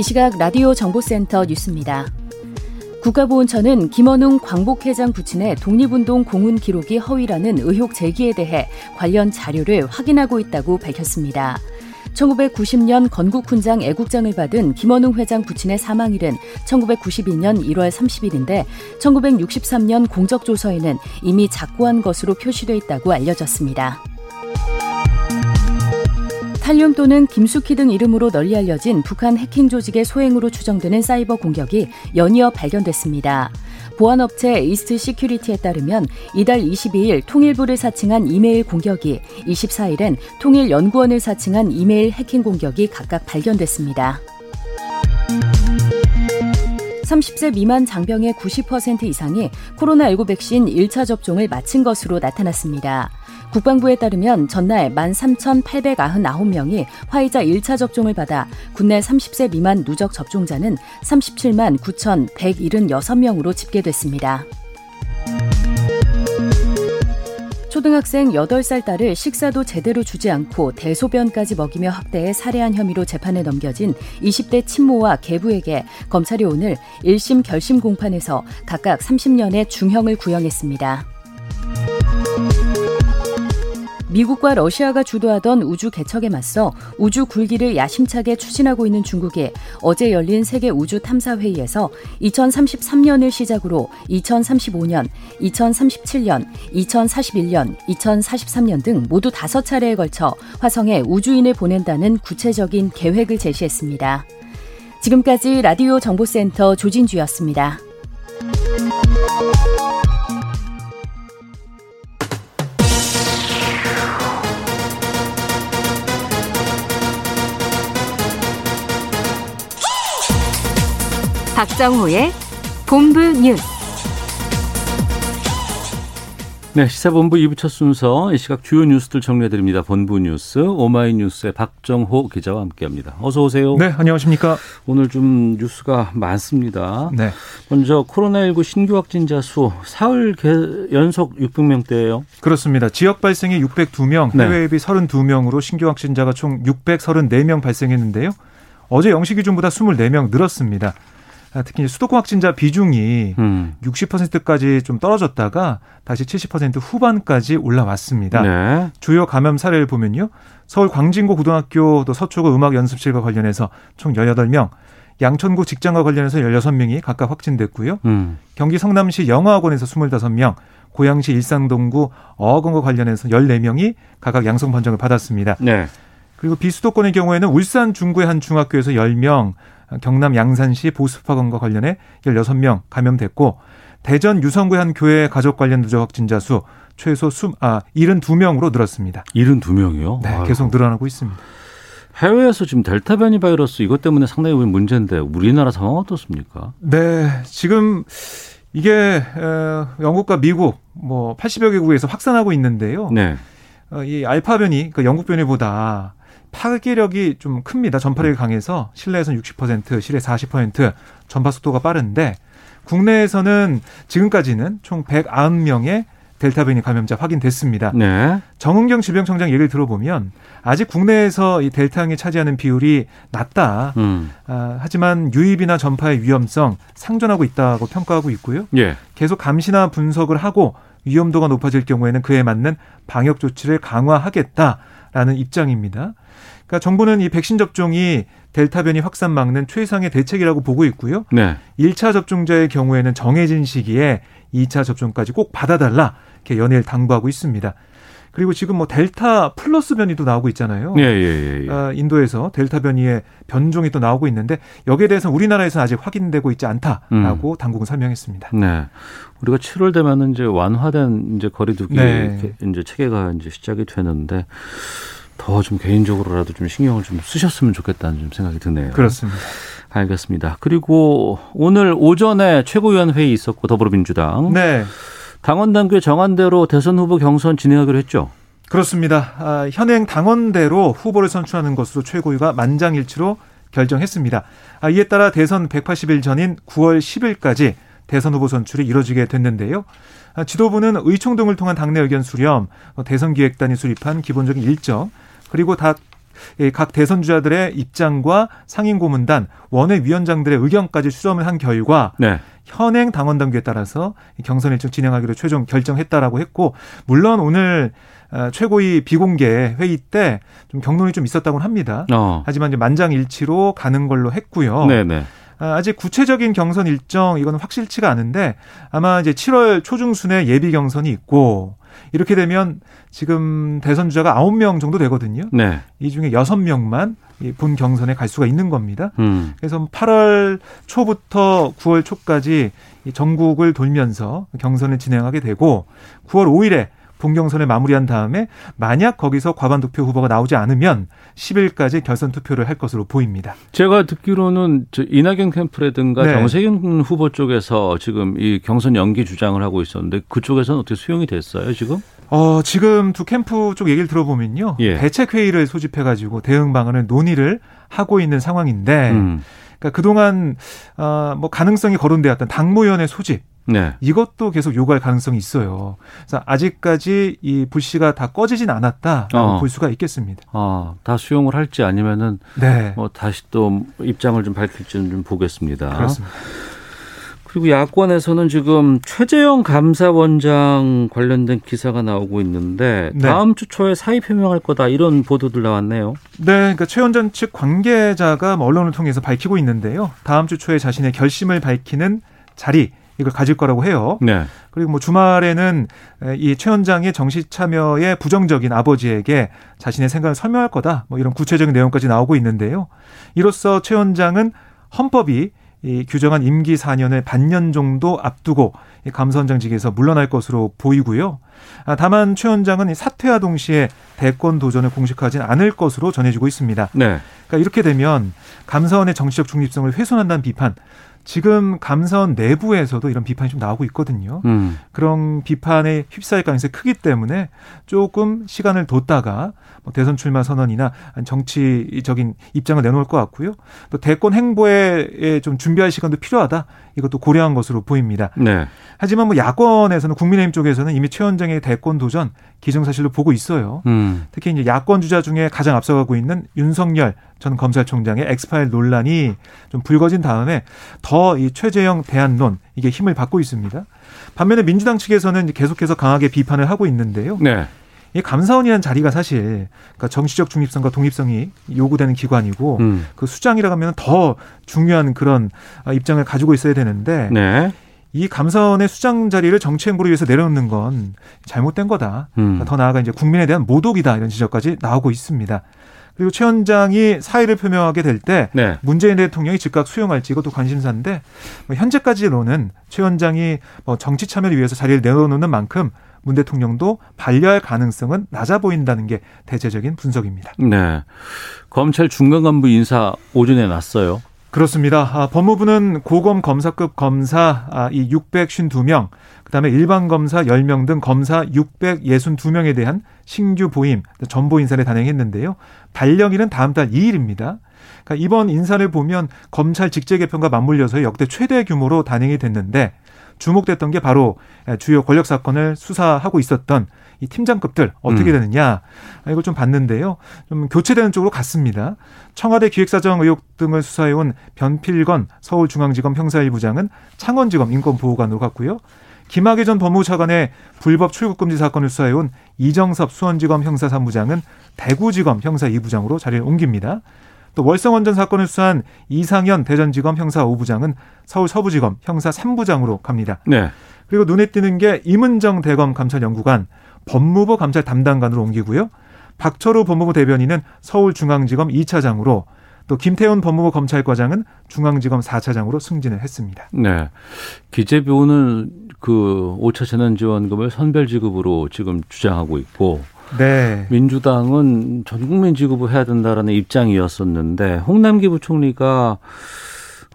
이 시각 라디오 정보센터 뉴스입니다. 국가보훈처는 김원웅 광복회장 부친의 독립운동 공훈 기록이 허위라는 의혹 제기에 대해 관련 자료를 확인하고 있다고 밝혔습니다. 1990년 건국훈장 애국장을 받은 김원웅 회장 부친의 사망일은 1992년 1월 30일인데 1963년 공적조서에는 이미 작고한 것으로 표시돼 있다고 알려졌습니다. 탈륨 또는 김수키 등 이름으로 널리 알려진 북한 해킹 조직의 소행으로 추정되는 사이버 공격이 연이어 발견됐습니다. 보안업체 이스트 시큐리티에 따르면 이달 22일 통일부를 사칭한 이메일 공격이, 24일엔 통일연구원을 사칭한 이메일 해킹 공격이 각각 발견됐습니다. 30세 미만 장병의 90% 이상이 코로나19 백신 1차 접종을 마친 것으로 나타났습니다. 국방부에 따르면 전날 13,899명이 화이자 1차 접종을 받아 국내 30세 미만 누적 접종자는 37만 9,176명으로 집계됐습니다. 초등학생 8살 딸을 식사도 제대로 주지 않고 대소변까지 먹이며 학대해 살해한 혐의로 재판에 넘겨진 20대 친모와 계부에게 검찰이 오늘 1심 결심 공판에서 각각 30년의 중형을 구형했습니다. 미국과 러시아가 주도하던 우주 개척에 맞서 우주 굴기를 야심차게 추진하고 있는 중국이 어제 열린 세계 우주 탐사 회의에서 2033년을 시작으로 2035년, 2037년, 2041년, 2043년 등 모두 다섯 차례에 걸쳐 화성에 우주인을 보낸다는 구체적인 계획을 제시했습니다. 지금까지 라디오 정보센터 조진주였습니다. 박정호의 본부 뉴스. 네, 시사본부 2부 첫 순서 이 시각 주요 뉴스들 정리해드립니다. 본부 뉴스 오마이뉴스의 박정호 기자와 함께합니다. 어서 오세요. 네, 안녕하십니까. 오늘 좀 뉴스가 많습니다. 네. 먼저 코로나19 신규 확진자 수 사흘 연속 600명대예요. 그렇습니다. 지역 발생이 602명, 네. 해외 비 32명으로 신규 확진자가 총 634명 발생했는데요. 어제 영시 기준보다 24명 늘었습니다. 아, 특히 수도권 확진자 비중이 음. 60%까지 좀 떨어졌다가 다시 70% 후반까지 올라왔습니다. 네. 주요 감염 사례를 보면요. 서울 광진고 고등학교 또 서초구 음악 연습실과 관련해서 총 18명, 양천구 직장과 관련해서 16명이 각각 확진됐고요. 음. 경기 성남시 영어학원에서 25명, 고양시 일상동구 어학원과 관련해서 14명이 각각 양성 판정을 받았습니다. 네. 그리고 비수도권의 경우에는 울산 중구의 한 중학교에서 10명, 경남 양산시 보습학원과 관련해 16명 감염됐고 대전 유성구의 한 교회 가족 관련 누적 확진자 수 최소 20, 아, 72명으로 늘었습니다. 72명이요? 네, 계속 늘어나고 있습니다. 해외에서 지금 델타 변이 바이러스 이것 때문에 상당히 문제인데 우리나라 상황 어떻습니까? 네, 지금 이게 어, 영국과 미국 뭐 80여 개국에서 확산하고 있는데요. 네. 어, 이 알파 변이 그 영국 변이보다 파괴력이 좀 큽니다. 전파력이 강해서 실내에서는 60%, 실내 40% 전파 속도가 빠른데 국내에서는 지금까지는 총 190명의 델타 변이 감염자 확인됐습니다. 네. 정은경 질병청장 얘기를 들어보면 아직 국내에서 이 델타형이 차지하는 비율이 낮다. 음. 아, 하지만 유입이나 전파의 위험성 상존하고 있다고 평가하고 있고요. 예. 계속 감시나 분석을 하고 위험도가 높아질 경우에는 그에 맞는 방역 조치를 강화하겠다라는 입장입니다. 그러니까 정부는 이 백신 접종이 델타 변이 확산 막는 최상의 대책이라고 보고 있고요. 네. 1차 접종자의 경우에는 정해진 시기에 2차 접종까지 꼭 받아달라 이렇게 연일 당부하고 있습니다. 그리고 지금 뭐 델타 플러스 변이도 나오고 있잖아요. 예, 예, 예. 예. 아, 인도에서 델타 변이의 변종이 또 나오고 있는데 여기에 대해서는 우리나라에서는 아직 확인되고 있지 않다라고 음. 당국은 설명했습니다. 네. 우리가 7월 되면은 이제 완화된 이제 거리두기 네. 이제 체계가 이제 시작이 되는데 더 좀 개인적으로라도 좀 신경을 좀 쓰셨으면 좋겠다는 좀 생각이 드네요. 그렇습니다. 알겠습니다. 그리고 오늘 오전에 최고위원 회의 있었고 더불어민주당 네. 당원 당규 정한대로 대선 후보 경선 진행하기로 했죠. 그렇습니다. 아, 현행 당원대로 후보를 선출하는 것으로 최고위가 만장일치로 결정했습니다. 아, 이에 따라 대선 180일 전인 9월 10일까지 대선 후보 선출이 이뤄지게 됐는데요. 아, 지도부는 의총 등을 통한 당내 의견 수렴, 어, 대선 기획단이 수립한 기본적인 일정, 그리고 다, 예, 각 대선 주자들의 입장과 상임 고문단, 원외 위원장들의 의견까지 수렴을 한 결과 네. 현행 당원 당규에 따라서 경선 일정 진행하기로 최종 결정했다라고 했고 물론 오늘 어, 최고위 비공개 회의 때 좀 경론이 좀 있었다고는 합니다. 어. 하지만 이제 만장일치로 가는 걸로 했고요. 네네. 아, 아직 구체적인 경선 일정 이거는 확실치가 않은데 아마 이제 7월 초중순에 예비 경선이 있고 이렇게 되면 지금 대선 주자가 9명 정도 되거든요. 네. 이 중에 6명만 본 경선에 갈 수가 있는 겁니다. 음. 그래서 8월 초부터 9월 초까지 이 전국을 돌면서 경선을 진행하게 되고 9월 5일에 본경선을 마무리한 다음에 만약 거기서 과반 득표 후보가 나오지 않으면 10일까지 결선 투표를 할 것으로 보입니다. 제가 듣기로는 저 이낙연 캠프라든가 네. 정세균 후보 쪽에서 지금 이 경선 연기 주장을 하고 있었는데 그쪽에서는 어떻게 수용이 됐어요 지금? 어, 지금 두 캠프 쪽 얘기를 들어보면요. 예. 대책 회의를 소집해 가지고 대응 방안을 논의를 하고 있는 상황인데, 음. 그러니까 그동안 어, 뭐 가능성이 거론되었던 당무위원회 소집 네. 이것도 계속 요구할 가능성이 있어요. 그래서 아직까지 이 불씨가 다 꺼지진 않았다라고 어. 볼 수가 있겠습니다. 아, 다 수용을 할지 아니면은 네, 뭐 다시 또 입장을 좀 밝힐지는 좀 보겠습니다. 그렇습니다. 그리고 야권에서는 지금 최재형 감사원장 관련된 기사가 나오고 있는데 네. 다음 주 초에 사의 표명할 거다 이런 보도들 나왔네요. 네, 그러니까 최원전 측 관계자가 뭐 언론을 통해서 밝히고 있는데요. 다음 주 초에 자신의 결심을 밝히는 자리 이걸 가질 거라고 해요. 네. 그리고 뭐 주말에는 이 최 원장의 정시 참여에 부정적인 아버지에게 자신의 생각을 설명할 거다. 뭐 이런 구체적인 내용까지 나오고 있는데요. 이로써 최 원장은 헌법이 이 규정한 임기 4년을 반년 정도 앞두고 이 감사원장직에서 물러날 것으로 보이고요. 아, 다만 최 원장은 이 사퇴와 동시에 대권 도전을 공식화하진 않을 것으로 전해지고 있습니다. 네. 그러니까 이렇게 되면 감사원의 정치적 중립성을 훼손한다는 비판, 지금 감사원 내부에서도 이런 비판이 좀 나오고 있거든요. 음. 그런 비판에 휩싸일 가능성이 크기 때문에 조금 시간을 뒀다가 뭐 대선 출마 선언이나 정치적인 입장을 내놓을 것 같고요. 또 대권 행보에 좀 준비할 시간도 필요하다. 이것도 고려한 것으로 보입니다. 네. 하지만 뭐 야권에서는 국민의힘 쪽에서는 이미 최 원장의 대권 도전 기정사실로 보고 있어요. 음. 특히 이제 야권 주자 중에 가장 앞서가고 있는 윤석열 전 검찰총장의 엑스파일 논란이 좀 불거진 다음에 더 이 최재형 대안론 이게 힘을 받고 있습니다. 반면에 민주당 측에서는 계속해서 강하게 비판을 하고 있는데요. 네. 이 감사원이라는 자리가 사실 그러니까 정치적 중립성과 독립성이 요구되는 기관이고 음. 그 수장이라고 하면 더 중요한 그런 입장을 가지고 있어야 되는데 네. 이 감사원의 수장 자리를 정치 행보를 위해서 내려놓는 건 잘못된 거다. 음. 더 나아가 이제 국민에 대한 모독이다 이런 지적까지 나오고 있습니다. 그리고 최 원장이 사의를 표명하게 될때 네. 문재인 대통령이 즉각 수용할지 이것도 관심사인데 뭐 현재까지로는 최 원장이 뭐 정치 참여를 위해서 자리를 내려놓는 만큼 문 대통령도 반려할 가능성은 낮아 보인다는 게 대체적인 분석입니다. 네. 검찰 중간 간부 인사 오전에 났어요. 그렇습니다. 아, 법무부는 고검 검사급 검사 아, 이 652명, 그다음에 일반 검사 10명 등 검사 662명에 대한 신규 보임, 전보 인사를 단행했는데요. 발령일은 다음 달 2일입니다. 그러니까 이번 인사를 보면 검찰 직제 개편과 맞물려서 역대 최대 규모로 단행이 됐는데 주목됐던 게 바로 주요 권력 사건을 수사하고 있었던 이 팀장급들 어떻게 음. 되느냐 이걸 좀 봤는데요. 좀 교체되는 쪽으로 갔습니다. 청와대 기획사정 의혹 등을 수사해온 변필건 서울중앙지검 형사1부장은 창원지검 인권보호관으로 갔고요. 김학의 전 법무부 차관의 불법 출국금지 사건을 수사해온 이정섭 수원지검 형사3부장은 대구지검 형사2부장으로 자리를 옮깁니다. 또 월성원전 사건을 수사한 이상현 대전지검 형사 5부장은 서울 서부지검 형사 3부장으로 갑니다. 네. 그리고 눈에 띄는 게 임은정 대검 감찰연구관 법무부 감찰 담당관으로 옮기고요. 박철우 법무부 대변인은 서울중앙지검 2차장으로 또 김태훈 법무부 검찰과장은 중앙지검 4차장으로 승진을 했습니다. 네. 기재부는 그 5차 재난지원금을 선별 지급으로 지금 주장하고 있고 네. 민주당은 전 국민 지급을 해야 된다라는 입장이었었는데 홍남기 부총리가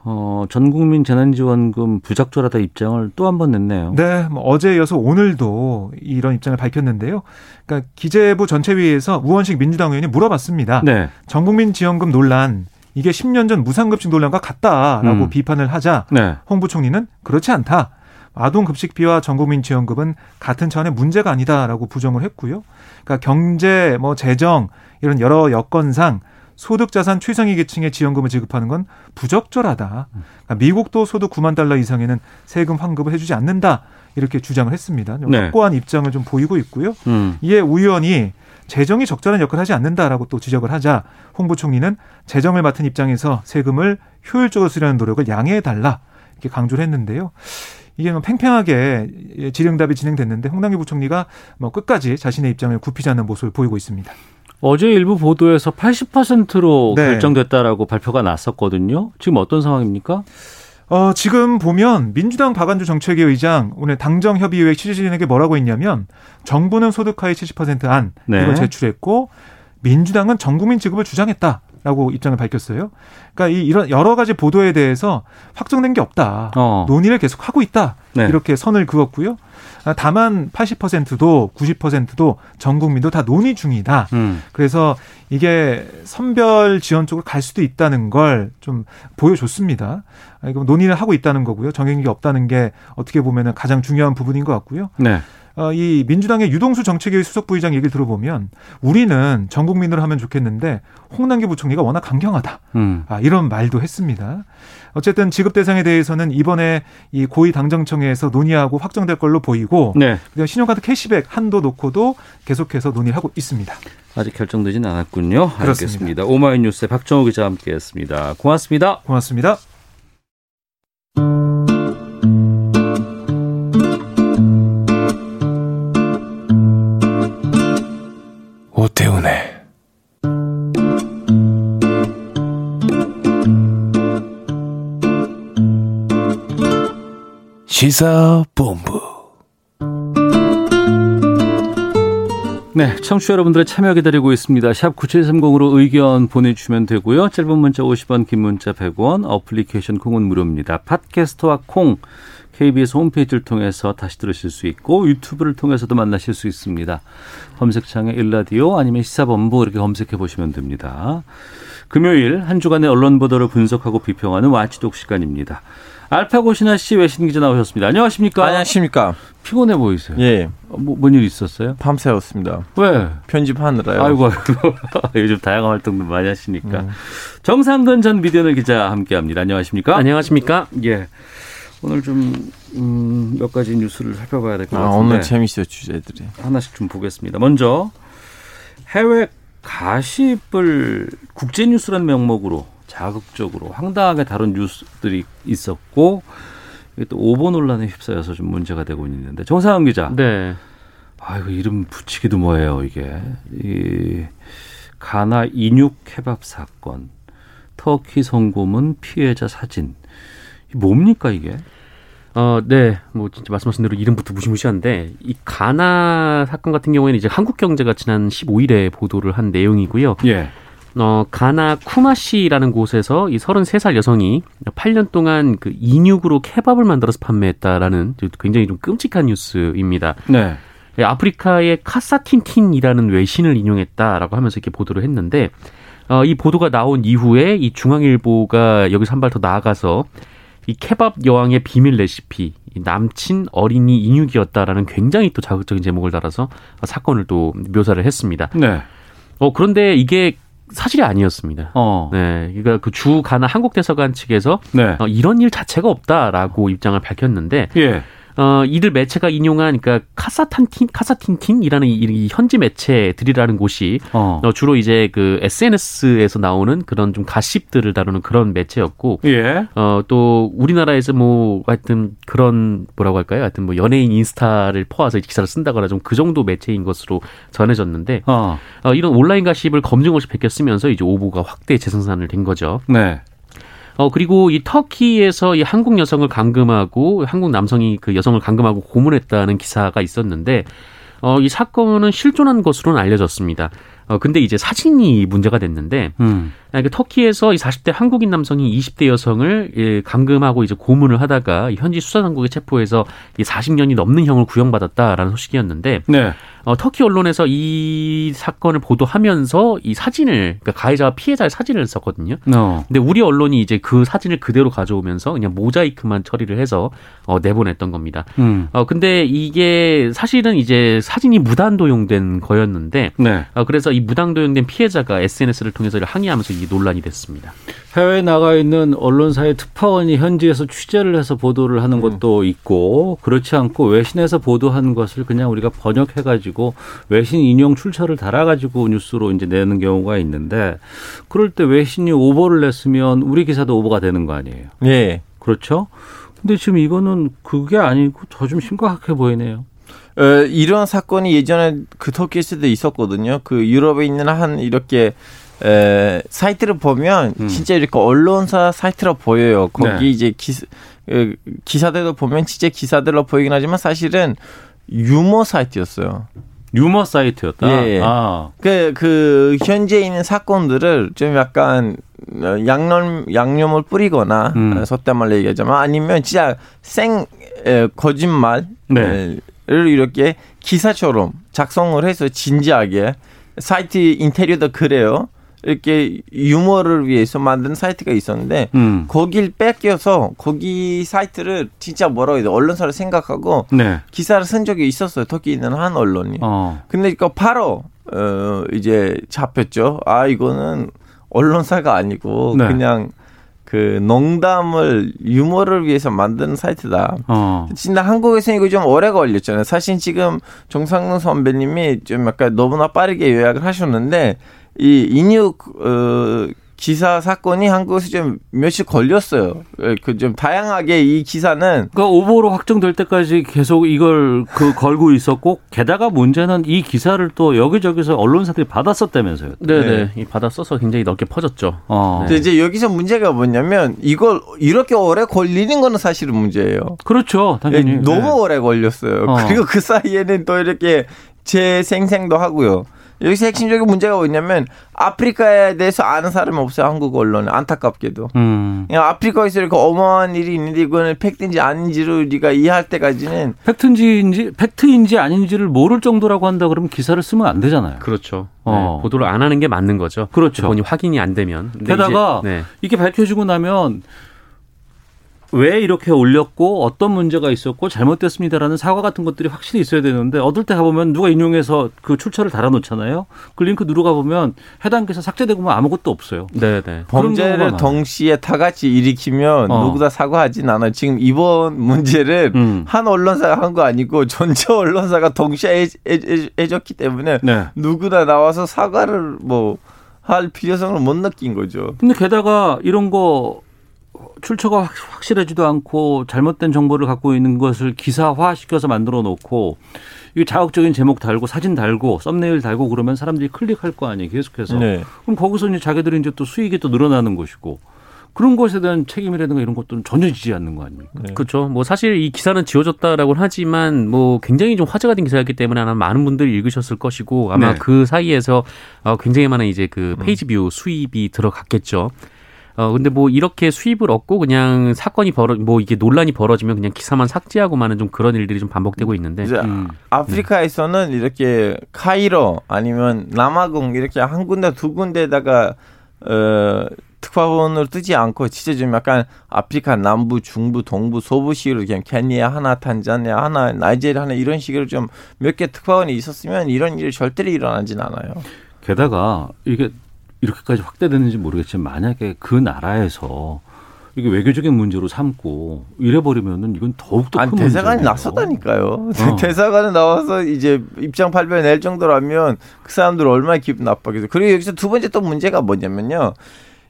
어, 전 국민 재난지원금 부적절하다 입장을 또 한 번 냈네요. 네, 뭐 어제 이어서 오늘도 이런 입장을 밝혔는데요. 그러니까 기재부 전체회의에서 우원식 민주당 의원이 물어봤습니다. 네. 전 국민 지원금 논란 이게 10년 전 무상급식 논란과 같다라고 음. 비판을 하자 네. 홍 부총리는 그렇지 않다. 아동급식비와 전국민 지원금은 같은 차원의 문제가 아니다라고 부정을 했고요. 그러니까 경제, 뭐 재정 이런 여러 여건상 소득 자산 최상위 계층의 지원금을 지급하는 건 부적절하다. 그러니까 미국도 소득 9만 달러 이상에는 세금 환급을 해주지 않는다. 이렇게 주장을 했습니다. 좀 네. 확고한 입장을 좀 보이고 있고요. 음. 이에 우 의원이 재정이 적절한 역할을 하지 않는다라고 또 지적을 하자 홍 부총리는 재정을 맡은 입장에서 세금을 효율적으로 쓰려는 노력을 양해해 달라 이렇게 강조를 했는데요. 이게 뭐 팽팽하게 질의응답이 진행됐는데 홍남기 부총리가 뭐 끝까지 자신의 입장을 굽히지 않는 모습을 보이고 있습니다. 어제 일부 보도에서 80%로 네. 결정됐다라고 발표가 났었거든요. 지금 어떤 상황입니까? 어, 지금 보면 민주당 박안주 정책위 의장 오늘 당정협의회 취재진에게 뭐라고 했냐면 정부는 소득하위 70%안 네. 이걸 제출했고 민주당은 전국민 지급을 주장했다 라고 입장을 밝혔어요. 그러니까 이 이런 여러 가지 보도에 대해서 확정된 게 없다. 어. 논의를 계속 하고 있다. 네. 이렇게 선을 그었고요. 아, 다만 80%도 90%도 전 국민도 다 논의 중이다. 음. 그래서 이게 선별 지원 쪽으로 갈 수도 있다는 걸 좀 보여줬습니다. 아, 논의를 하고 있다는 거고요. 정해진 게 없다는 게 어떻게 보면 가장 중요한 부분인 것 같고요. 네. 어, 이 민주당의 유동수 정책위 수석 부의장 얘기를 들어보면 우리는 전 국민으로 하면 좋겠는데 홍남기 부총리가 워낙 강경하다. 음. 아, 이런 말도 했습니다. 어쨌든 지급 대상에 대해서는 이번에 이 고위 당정청에서 논의하고 확정될 걸로 보이고 네. 그다음에 신용카드 캐시백 한도 놓고도 계속해서 논의를 하고 있습니다. 아직 결정되진 않았군요. 그렇습니다. 알겠습니다. 오마이뉴스의 박정호 기자와 함께했습니다. 고맙습니다. 고맙습니다. 시사본부 네, 청취자 여러분들의 참여 기다리고 있습니다. 샵 9730으로 의견 보내주시면 되고요. 짧은 문자 50원, 긴 문자 100원, 어플리케이션 콩은 무료입니다. 팟캐스트와 콩, KBS 홈페이지를 통해서 다시 들으실 수 있고 유튜브를 통해서도 만나실 수 있습니다. 검색창에 일라디오 아니면 시사본부 이렇게 검색해 보시면 됩니다. 금요일 한 주간의 언론 보도를 분석하고 비평하는 와치독 시간입니다. 알파고시나 씨 외신 기자 나오셨습니다. 안녕하십니까? 안녕하십니까. 피곤해 보이세요. 예, 뭐, 뭔 일 있었어요? 밤새웠습니다. 왜? 편집하느라요. 아이고, 아이고. 요즘 다양한 활동도 많이 하시니까. 음. 정상근 전 미디어널 기자 함께 합니다. 안녕하십니까? 안녕하십니까? 예. 오늘 좀, 음, 몇 가지 뉴스를 살펴봐야 될것 아, 같은데. 오늘 재밌어요, 주제들이. 하나씩 좀 보겠습니다. 먼저, 해외 가십을 국제뉴스라는 명목으로 자극적으로 황당하게 다룬 뉴스들이 있었고, 이게 또 오보 논란에 휩싸여서 좀 문제가 되고 있는데. 정상근 기자. 네. 아이고 이름 붙이기도 뭐예요 이게 이 가나 인육 케밥 사건 터키 성고문 피해자 사진 뭡니까 이게 어, 네. 뭐 진짜 말씀하신 대로 이름부터 무시무시한데 이 가나 사건 같은 경우에는 이제 한국경제가 지난 15일에 보도를 한 내용이고요. 예 어, 가나 쿠마시라는 곳에서 이 33살 여성이 8년 동안 그 인육으로 케밥을 만들어서 판매했다라는 굉장히 좀 끔찍한 뉴스입니다. 네. 예, 아프리카의 카사틴틴이라는 외신을 인용했다라고 하면서 이렇게 보도를 했는데 어, 이 보도가 나온 이후에 이 중앙일보가 여기서 한 발 더 나아가서 이 케밥 여왕의 비밀 레시피 이 남친 어린이 인육이었다라는 굉장히 또 자극적인 제목을 달아서 사건을 또 묘사를 했습니다. 네. 어 그런데 이게 사실이 아니었습니다. 어. 네, 그러니까 그 주 가나 한국 대사관 측에서 네. 어, 이런 일 자체가 없다라고 입장을 밝혔는데 예. 어, 이들 매체가 인용한 그러니까 카사탄틴 카사틴틴이라는 이, 이 현지 매체들이라는 곳이 어. 어, 주로 이제 그 SNS에서 나오는 그런 좀 가십들을 다루는 그런 매체였고 예. 어, 또 우리나라에서 뭐 하여튼 그런 뭐라고 할까요? 하여튼 뭐 연예인 인스타를 퍼와서 기사를 쓴다거나 좀 그 정도 매체인 것으로 전해졌는데 어. 어, 이런 온라인 가십을 검증 없이 베꼈으면서 이제 오보가 확대 재생산을 된 거죠. 네. 어, 그리고 이 터키에서 이 한국 여성을 감금하고 한국 남성이 그 여성을 감금하고 고문했다는 기사가 있었는데, 어, 이 사건은 실존한 것으로는 알려졌습니다. 어, 근데 이제 사진이 문제가 됐는데, 음. 그 터키에서 이 40대 한국인 남성이 20대 여성을 예, 감금하고 이제 고문을 하다가 이 현지 수사당국에 체포해서 이 40년이 넘는 형을 구형받았다라는 소식이었는데, 네. 어, 터키 언론에서 이 사건을 보도하면서 이 사진을, 그러니까 가해자와 피해자의 사진을 썼거든요. 어. 근데 우리 언론이 이제 그 사진을 그대로 가져오면서 그냥 모자이크만 처리를 해서 어, 내보냈던 겁니다. 음. 어, 근데 이게 사실은 이제 사진이 무단 도용된 거였는데, 네. 어, 그래서 이 무단 도용된 피해자가 SNS를 통해서 항의하면서 이 논란이 됐습니다. 해외에 나가 있는 언론사의 특파원이 현지에서 취재를 해서 보도를 하는 것도 있고 그렇지 않고 외신에서 보도한 것을 그냥 우리가 번역해 가지고 외신 인용 출처를 달아 가지고 뉴스로 이제 내는 경우가 있는데 그럴 때 외신이 오버를 냈으면 우리 기사도 오버가 되는 거 아니에요? 예. 그렇죠? 근데 지금 이거는 그게 아니고 더 좀 심각해 보이네요. 어, 이런 사건이 예전에 그 터키에서도 있었거든요. 그 유럽에 있는 한 이렇게 에, 사이트를 보면 음. 진짜 이렇게 언론사 사이트로 보여요. 거기 네. 이제 기사, 에, 기사들도 보면 진짜 기사들로 보이긴 하지만 사실은 유머 사이트였어요. 유머 사이트였다. 예, 예. 아, 그, 그, 현재 있는 사건들을 좀 약간 어, 양념, 양념을 뿌리거나, 음. 어, 속된 말로 얘기하자면 아니면 진짜 생, 에, 거짓말, 네. 를 이렇게 기사처럼 작성을 해서 진지하게 사이트 인테리어도 그래요. 이렇게 유머를 위해서 만든 사이트가 있었는데 음, 거길 베껴서 거기 사이트를 진짜 뭐라고 해야 돼? 언론사를 생각하고 네, 기사를 쓴 적이 있었어요. 터키 있는 한 언론이. 어, 근데 이거 바로 어 이제 잡혔죠. 아 이거는 언론사가 아니고 네. 그냥 그 농담을 유머를 위해서 만든 사이트다 어, 진짜 한국에서 이거 좀 오래 걸렸잖아요. 사실 지금 정상근 선배님이 좀 약간 너무나 빠르게 요약을 하셨는데 이 인육 어 기사 사건이 한국에서 좀 며칠 걸렸어요. 그 좀 다양하게 이 기사는 그러니까 오버로 확정될 때까지 계속 이걸 그 걸고 있었고 게다가 문제는 이 기사를 또 여기저기서 언론사들이 받았었다면서요. 네네. 이 받아 써서 굉장히 넓게 퍼졌죠. 어. 근데 이제 여기서 문제가 뭐냐면 이걸 이렇게 오래 걸리는 거는 사실은 문제예요. 그렇죠. 당연히. 예, 너무 네. 오래 걸렸어요. 어. 그리고 그 사이에는 또 이렇게 재생생도 하고요. 여기서 핵심적인 문제가 뭐냐면 아프리카에 대해서 아는 사람이 없어요. 한국 언론에 안타깝게도. 음. 그냥 아프리카에서 이렇게 어마어마한 일이 있는데 이거는 팩트인지 아닌지를 우리가 이해할 때까지는 팩트인지 팩트인지 아닌지를 모를 정도라고 한다 그러면 기사를 쓰면 안 되잖아요. 그렇죠. 어. 네, 보도를 안 하는 게 맞는 거죠. 그렇죠. 본인 확인이 안 되면. 게다가 이제, 네. 이게 밝혀지고 나면 왜 이렇게 올렸고 어떤 문제가 있었고 잘못됐습니다라는 사과 같은 것들이 확실히 있어야 되는데 어떨 때 가보면 누가 인용해서 그 출처를 달아놓잖아요. 그 링크 누르가 보면 해당 기사 삭제되고 뭐 아무것도 없어요. 네네. 그런 범죄를 동시에 다 같이 일으키면 어. 누구 다 사과하진 않아요. 지금 이번 문제는 음. 한 언론사가 한 거 아니고 전체 언론사가 동시에 해, 해, 해줬기 때문에 네. 누구나 나와서 사과를 뭐 할 필요성을 못 느낀 거죠. 근데 게다가 이런 거 출처가 확- 확실하지도 않고 잘못된 정보를 갖고 있는 것을 기사화 시켜서 만들어 놓고 이게 자극적인 제목 달고 사진 달고 썸네일 달고 그러면 사람들이 클릭할 거 아니에요 계속해서 네. 그럼 거기서 이제 자기들이 이제 또 수익이 또 늘어나는 것이고 그런 것에 대한 책임이라든가 이런 것들은 전혀 지지 않는 거 아닙니까? 그렇죠. 뭐 사실 이 기사는 지워졌다라고는 하지만 뭐 굉장히 좀 화제가 된 기사였기 때문에 아마 많은 분들이 읽으셨을 것이고 아마 네. 그 사이에서 어, 굉장히 많은 이제 그 page view 수입이 들어갔겠죠. 어 근데 뭐 이렇게 수입을 얻고 그냥 사건이 벌어 뭐 이게 논란이 벌어지면 그냥 기사만 삭제하고 마는 좀 그런 일들이 좀 반복되고 있는데 이제 음. 아프리카에서는 이렇게 카이로 아니면 남아공 이렇게 한 군데 두 군데다가 어 특파원을 두지 않고 진짜 좀 약간 아프리카 남부, 중부, 동부, 서부 식으로 그냥 케니아 하나, 탄자니아 하나, 나이제리아 하나 이런 식으로 좀 몇 개 특파원이 있었으면 이런 일이 절대로 일어나진 않아요. 게다가 이게 이렇게까지 확대되는지 모르겠지만 만약에 그 나라에서 이게 외교적인 문제로 삼고 이래버리면은 이건 더욱더 아니 큰 대사관이 문제예요. 나섰다니까요. 어. 대사관이 나와서 이제 입장 발표 낼 정도라면 그 사람들 얼마나 기분 나빠겠어요. 그리고 여기서 두 번째 또 문제가 뭐냐면요.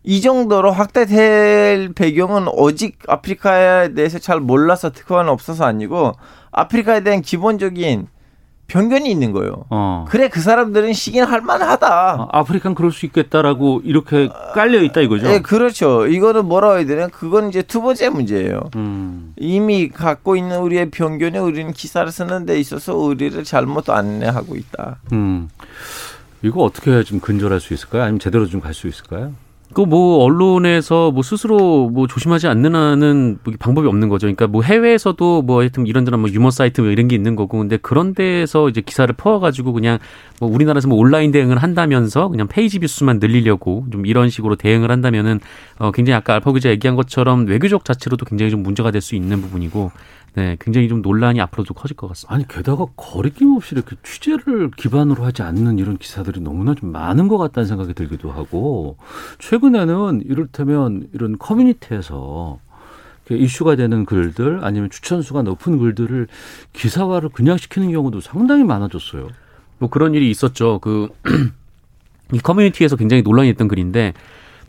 이 정도로 확대될 배경은 오직 아프리카에 대해서 잘 몰라서 특허는 없어서 아니고 아프리카에 대한 기본적인 편견이 있는 거예요. 어. 그래 그 사람들은 식인 할 만하다. 아, 아프리칸 그럴 수 있겠다라고 이렇게 깔려 있다 이거죠. 예, 그렇죠. 이거는 뭐라고 해야 되나? 그건 이제 두 번째 문제예요. 음. 이미 갖고 있는 우리의 편견에 우리는 기사를 쓰는 데 있어서 우리를 잘못 안내하고 있다. 음. 이거 어떻게 해야 좀 근절할 수 있을까요? 아니면 제대로 좀 갈 수 있을까요? 그 뭐 언론에서 뭐 스스로 뭐 조심하지 않는 한은 뭐 방법이 없는 거죠. 그러니까 뭐 해외에서도 뭐 하여튼 이런저런 뭐 유머 사이트 뭐 이런 게 있는 거고 근데 그런 데서 이제 기사를 퍼가지고 그냥 뭐 우리나라에서 뭐 온라인 대응을 한다면서 그냥 page view 수만 늘리려고 좀 이런 식으로 대응을 한다면은 어 굉장히 아까 알파 기자 얘기한 것처럼 외교적 자체로도 굉장히 좀 문제가 될 수 있는 부분이고 네 굉장히 좀 논란이 앞으로도 커질 것 같습니다. 아니 게다가 거리낌 없이 이렇게 취재를 기반으로 하지 않는 이런 기사들이 너무나 좀 많은 것 같다는 생각이 들기도 하고 최근에는 이를테면 이런 커뮤니티에서 이슈가 되는 글들 아니면 추천수가 높은 글들을 기사화를 그냥 시키는 경우도 상당히 많아졌어요. 뭐 그런 일이 있었죠. 그 이 커뮤니티에서 굉장히 논란이 됐던 글인데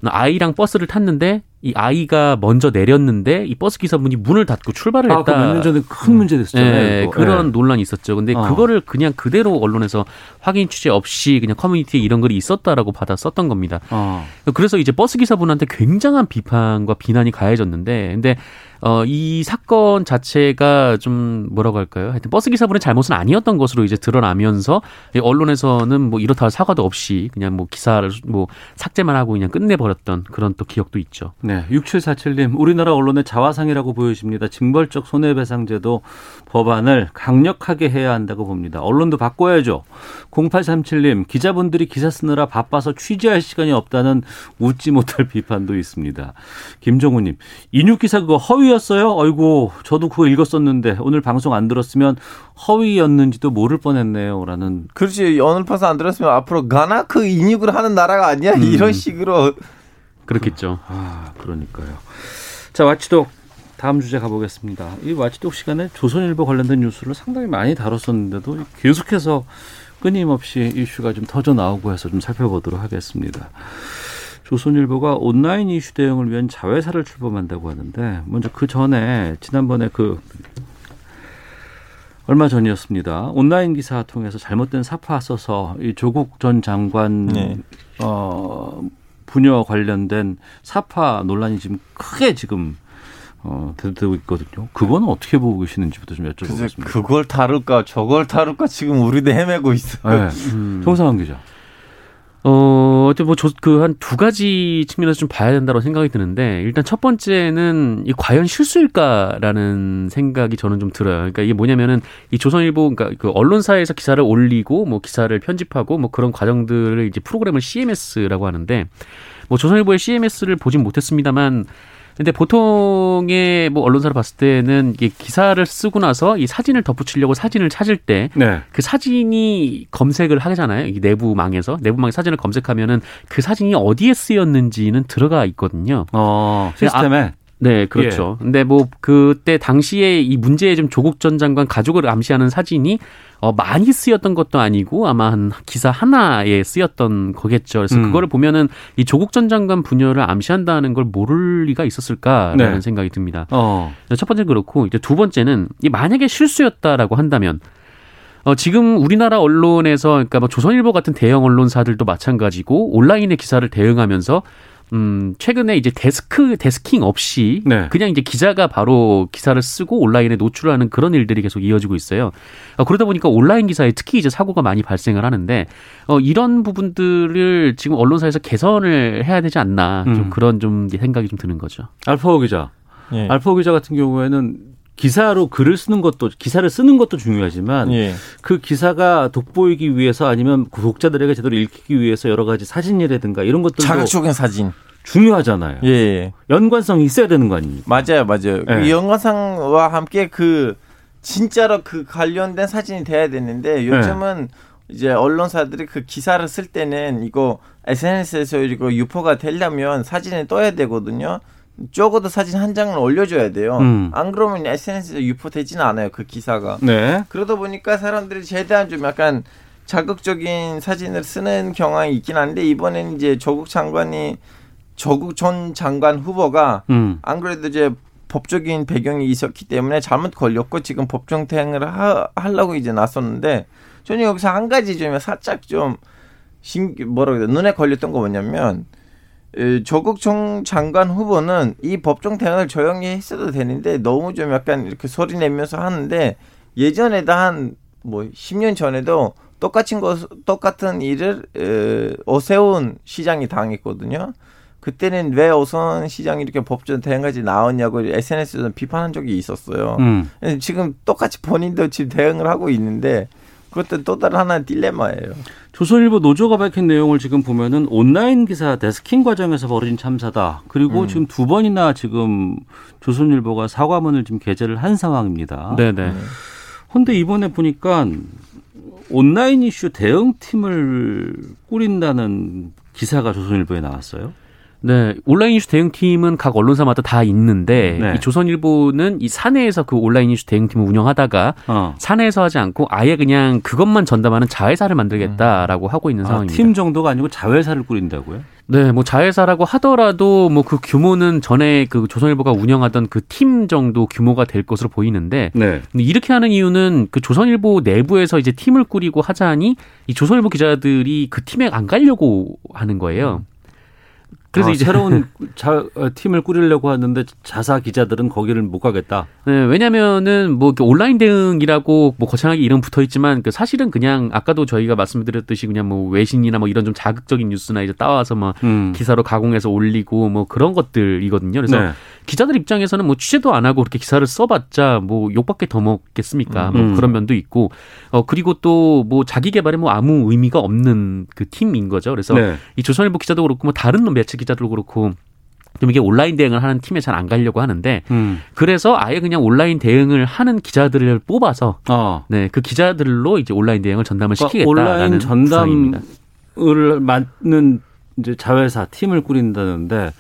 아이랑 버스를 탔는데 이 아이가 먼저 내렸는데 이 버스 기사분이 문을 닫고 출발을 아, 했다. 몇년 전에 큰 문제 됐었잖아요. 네, 그거. 그런 네. 논란이 있었죠. 근데 어. 그거를 그냥 그대로 언론에서 확인 취재 없이 그냥 커뮤니티에 이런 글이 있었다라고 받아 썼던 겁니다. 어. 그래서 이제 버스 기사분한테 굉장한 비판과 비난이 가해졌는데, 근데 어, 이 사건 자체가 좀 뭐라고 할까요? 하여튼 버스 기사분의 잘못은 아니었던 것으로 이제 드러나면서 이 언론에서는 뭐 이렇다 할 사과도 없이 그냥 뭐 기사를 뭐 삭제만 하고 그냥 끝내버렸던 그런 또 기억도 있죠. 네, 6747님, 우리나라 언론의 자화상이라고 보여집니다. 징벌적 손해배상제도 법안을 강력하게 해야 한다고 봅니다. 언론도 바꿔야죠. 0837님, 기자분들이 기사 쓰느라 바빠서 취재할 시간이 없다는 웃지 못할 비판도 있습니다. 김종우님, 인육 기사 그거 허위 였어요? 아이고, 저도 그거 읽었었는데 오늘 방송 안 들었으면 허위였는지도 모를 뻔했네요. 라는 그렇지. 오늘 파서 안 들었으면 앞으로 가나 그 인육을 하는 나라가 아니야. 음. 이런 식으로 그렇겠죠. 아, 그러니까요. 자, watchdog 다음 주제 가보겠습니다. 이 watchdog 시간에 조선일보 관련된 뉴스를 상당히 많이 다뤘었는데도 계속해서 끊임없이 이슈가 좀 터져 나오고 해서 좀 살펴보도록 하겠습니다. 조선일보가 온라인 이슈 대응을 위한 자회사를 출범한다고 하는데 먼저 그 전에 지난번에 그 얼마 전이었습니다. 온라인 기사 통해서 잘못된 사파 써서 이 조국 전 장관 네. 어 부녀 관련된 사파 논란이 지금 크게 지금 어 되고 있거든요. 그거는 어떻게 보고 계시는지부터 좀 여쭤보겠습니다. 그걸 다룰까 저걸 다룰까 지금 우리도 헤매고 있어. 네. 음. 송상환 기자. 어, 어째 뭐그 한 두 가지 측면에서 좀 봐야 된다고 생각이 드는데 일단 첫 번째는 이 과연 실수일까라는 생각이 저는 좀 들어요. 그러니까 이게 뭐냐면은 이 조선일보 그러니까 그 언론사에서 기사를 올리고 뭐 기사를 편집하고 뭐 그런 과정들을 이제 프로그램을 CMS라고 하는데 뭐 조선일보의 CMS를 보진 못했습니다만 근데 보통의 뭐 언론사를 봤을 때는 이게 기사를 쓰고 나서 이 사진을 덧붙이려고 사진을 찾을 때 네. 그 사진이 검색을 하잖아요. 이 내부망에서 내부망 사진을 검색하면은 그 사진이 어디에 쓰였는지는 들어가 있거든요. 어, 시스템에 네, 그렇죠. 근데 뭐 그때 당시에 이 문제의 좀 조국 전 장관 가족을 암시하는 사진이 어 많이 쓰였던 것도 아니고 아마 한 기사 하나에 쓰였던 거겠죠. 그래서 음. 그거를 보면은 이 조국 전 장관 분열을 암시한다는 걸 모를 리가 있었을까라는 네. 생각이 듭니다. 어. 첫 번째는 그렇고 이제 두 번째는 이 만약에 실수였다라고 한다면 어, 지금 우리나라 언론에서 그러니까 뭐 조선일보 같은 대형 언론사들도 마찬가지고 온라인의 기사를 대응하면서 음, 최근에 이제 데스크, 데스킹 없이 네. 그냥 이제 기자가 바로 기사를 쓰고 온라인에 노출하는 그런 일들이 계속 이어지고 있어요. 어, 그러다 보니까 온라인 기사에 특히 이제 사고가 많이 발생을 하는데 어, 이런 부분들을 지금 언론사에서 개선을 해야 되지 않나 좀 음. 그런 좀 생각이 좀 드는 거죠. 알파오 기자. 예. 알파오 기자 같은 경우에는 기사로 글을 쓰는 것도 기사를 쓰는 것도 중요하지만 예. 그 기사가 돋보이기 위해서 아니면 독자들에게 제대로 읽히기 위해서 여러 가지 사진이라든가 이런 것들도 자극적인 사진. 중요하잖아요. 예, 예. 연관성이 있어야 되는 거 아닙니까? 맞아요, 맞아요. 예. 그 영화상과 함께 그 진짜로 그 관련된 사진이 돼야 되는데 요즘은 이제 언론사들이 그 기사를 쓸 때는 이거 SNS에서 이거 유포가 되려면 사진을 떠야 되거든요. 적어도 사진 한 장을 올려줘야 돼요. 음. 안 그러면 SNS에 유포되지는 않아요. 그 기사가. 네. 그러다 보니까 사람들이 최대한 좀 약간 자극적인 사진을 쓰는 경향이 있긴 한데 이번엔 이제 조국 장관이 조국 전 장관 후보가 음. 안 그래도 이제 법적인 배경이 있었기 때문에 잘못 걸렸고 지금 법정 대응을 하, 하려고 이제 나섰는데 저는 여기서 한 가지 좀 살짝 좀 신, 뭐라고 해야 돼 눈에 걸렸던 거 뭐냐면 에, 조국 총 장관 후보는 이 법정 대응을 조용히 했어도 되는데 너무 좀 약간 이렇게 소리 내면서 하는데 예전에도 한 뭐 10년 전에도 똑같은 거 똑같은 일을 에, 오세훈 시장이 당했거든요. 그때는 왜 오세훈 시장이 이렇게 법정 대응까지 나왔냐고 SNS에서 비판한 적이 있었어요. 음. 지금 똑같이 본인도 지금 대응을 하고 있는데 그것도 또 다른 하나의 딜레마예요. 조선일보 노조가 밝힌 내용을 지금 보면은 온라인 기사 데스킹 과정에서 벌어진 참사다. 그리고 음. 지금 두 번이나 지금 조선일보가 사과문을 지금 게재를 한 상황입니다. 네네. 근데 이번에 보니까 온라인 이슈 대응팀을 꾸린다는 기사가 조선일보에 나왔어요. 네, 온라인 이슈 대응팀은 각 언론사마다 다 있는데 네. 이 조선일보는 이 사내에서 그 온라인 이슈 대응팀을 운영하다가 어. 사내에서 하지 않고 아예 그냥 그것만 전담하는 자회사를 만들겠다라고 하고 있는 아, 상황입니다. 팀 정도가 아니고 자회사를 꾸린다고요? 네, 뭐 자회사라고 하더라도 뭐 그 규모는 전에 그 조선일보가 운영하던 그 팀 정도 규모가 될 것으로 보이는데 네. 이렇게 하는 이유는 그 조선일보 내부에서 이제 팀을 꾸리고 하자니 이 조선일보 기자들이 그 팀에 안 가려고 하는 거예요. 그래서 아, 이제 새로운 자, 어, 팀을 꾸리려고 하는데 자사 기자들은 거기를 못 가겠다. 네, 왜냐면은 뭐 온라인 대응이라고 뭐 거창하게 이름 붙어 있지만 그 사실은 그냥 아까도 저희가 말씀드렸듯이 그냥 뭐 외신이나 뭐 이런 좀 자극적인 뉴스나 이제 따와서 뭐 음. 기사로 가공해서 올리고 뭐 그런 것들이거든요. 그래서 네. 기자들 입장에서는 뭐 취재도 안 하고 그렇게 기사를 써봤자 뭐 욕밖에 더 먹겠습니까? 뭐 음. 그런 면도 있고 어 그리고 또 뭐 자기 개발에 뭐 아무 의미가 없는 그 팀인 거죠. 그래서 네. 이 조선일보 기자도 그렇고 뭐 다른 매체 기자도 그렇고 좀 이게 온라인 대응을 하는 팀에 잘 안 가려고 하는데 음. 그래서 아예 그냥 온라인 대응을 하는 기자들을 뽑아서 어. 네그 기자들로 이제 온라인 대응을 전담을 그러니까 시키겠다라는 온라인 구상입니다. 전담을 맡는 이제 자회사 팀을 꾸린다는데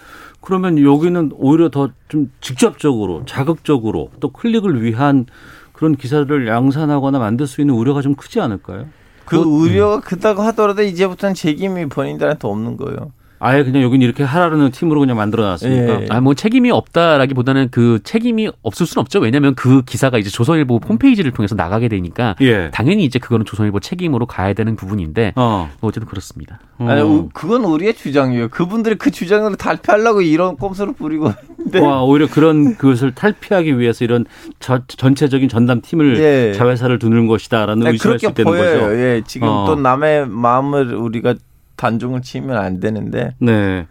그러면 여기는 오히려 더 좀 직접적으로 자극적으로 또 클릭을 위한 그런 기사를 양산하거나 만들 수 있는 우려가 좀 크지 않을까요? 그 우려가 크다고 하더라도 이제부터는 책임이 본인들한테 없는 거예요. 아예 그냥 여기는 이렇게 하라는 팀으로 그냥 만들어 놨으니까. 예. 아, 뭐 책임이 없다라기보다는 그 책임이 없을 수는 없죠. 왜냐하면 그 기사가 이제 조선일보 홈페이지를 통해서 나가게 되니까 예. 당연히 이제 그거는 조선일보 책임으로 가야 되는 부분인데 어. 뭐 어쨌든 그렇습니다. 아니, 어. 우- 그건 우리의 주장이에요. 그분들이 그 주장을 탈피하려고 이런 꼼수를 부리고 있는데. 와, 오히려 그런 그것을 탈피하기 위해서 이런 저- 전체적인 전담 팀을 예. 자회사를 두는 것이다라는 네, 의심할 수 그렇게 있다는 보여요. 거죠. 예, 지금 어. 또 남의 마음을 우리가 단정을 치면 안 되는데. 네.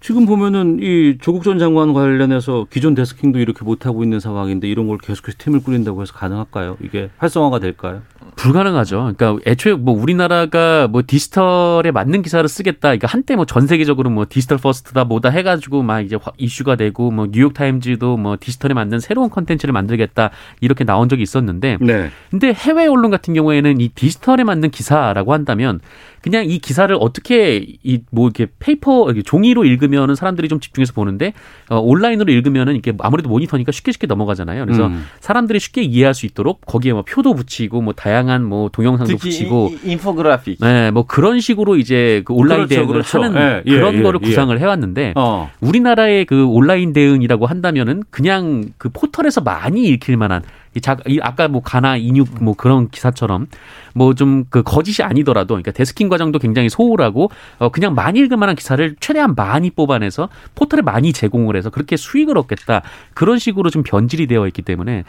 지금 보면은 이 조국 전 장관 관련해서 기존 desking도 이렇게 못하고 있는 상황인데 이런 걸 계속해서 팀을 꾸린다고 해서 가능할까요? 이게 활성화가 될까요? 불가능하죠. 그러니까 애초에 뭐 우리나라가 뭐 디지털에 맞는 기사를 쓰겠다. 그러니까 한때 뭐 전 세계적으로 뭐 digital first다 뭐다 해가지고 막 이제 화- 이슈가 되고 뭐 뉴욕 타임즈도 뭐 디지털에 맞는 새로운 컨텐츠를 만들겠다 이렇게 나온 적이 있었는데 네. 근데 해외 언론 같은 경우에는 이 디지털에 맞는 기사라고 한다면 그냥 이 기사를 어떻게 이 뭐 이렇게 paper 종이로 읽으면은 사람들이 좀 집중해서 보는데 어, 온라인으로 읽으면은 이게 아무래도 모니터니까 쉽게 쉽게 넘어가잖아요. 그래서 음. 사람들이 쉽게 이해할 수 있도록 거기에 뭐 표도 붙이고 뭐 다양한 뭐 동영상도 붙이고 이, 인포그래픽. 네, 뭐 그런 식으로 이제 그 온라인 그렇죠, 대응을 그렇죠. 하는 예, 예, 그런 예, 거를 예. 구상을 해왔는데 어. 우리나라의 그 온라인 대응이라고 한다면은 그냥 그 포털에서 많이 읽힐 만한 이 자, 이 아까 뭐 가나 인육 뭐 그런 기사처럼 뭐 좀 그 거짓이 아니더라도 그러니까 데스킹 과정도 굉장히 소홀하고 어 그냥 많이 읽을 만한 기사를 최대한 많이 뽑아내서 포털에 많이 제공을 해서 그렇게 수익을 얻겠다 그런 식으로 좀 변질이 되어 있기 때문에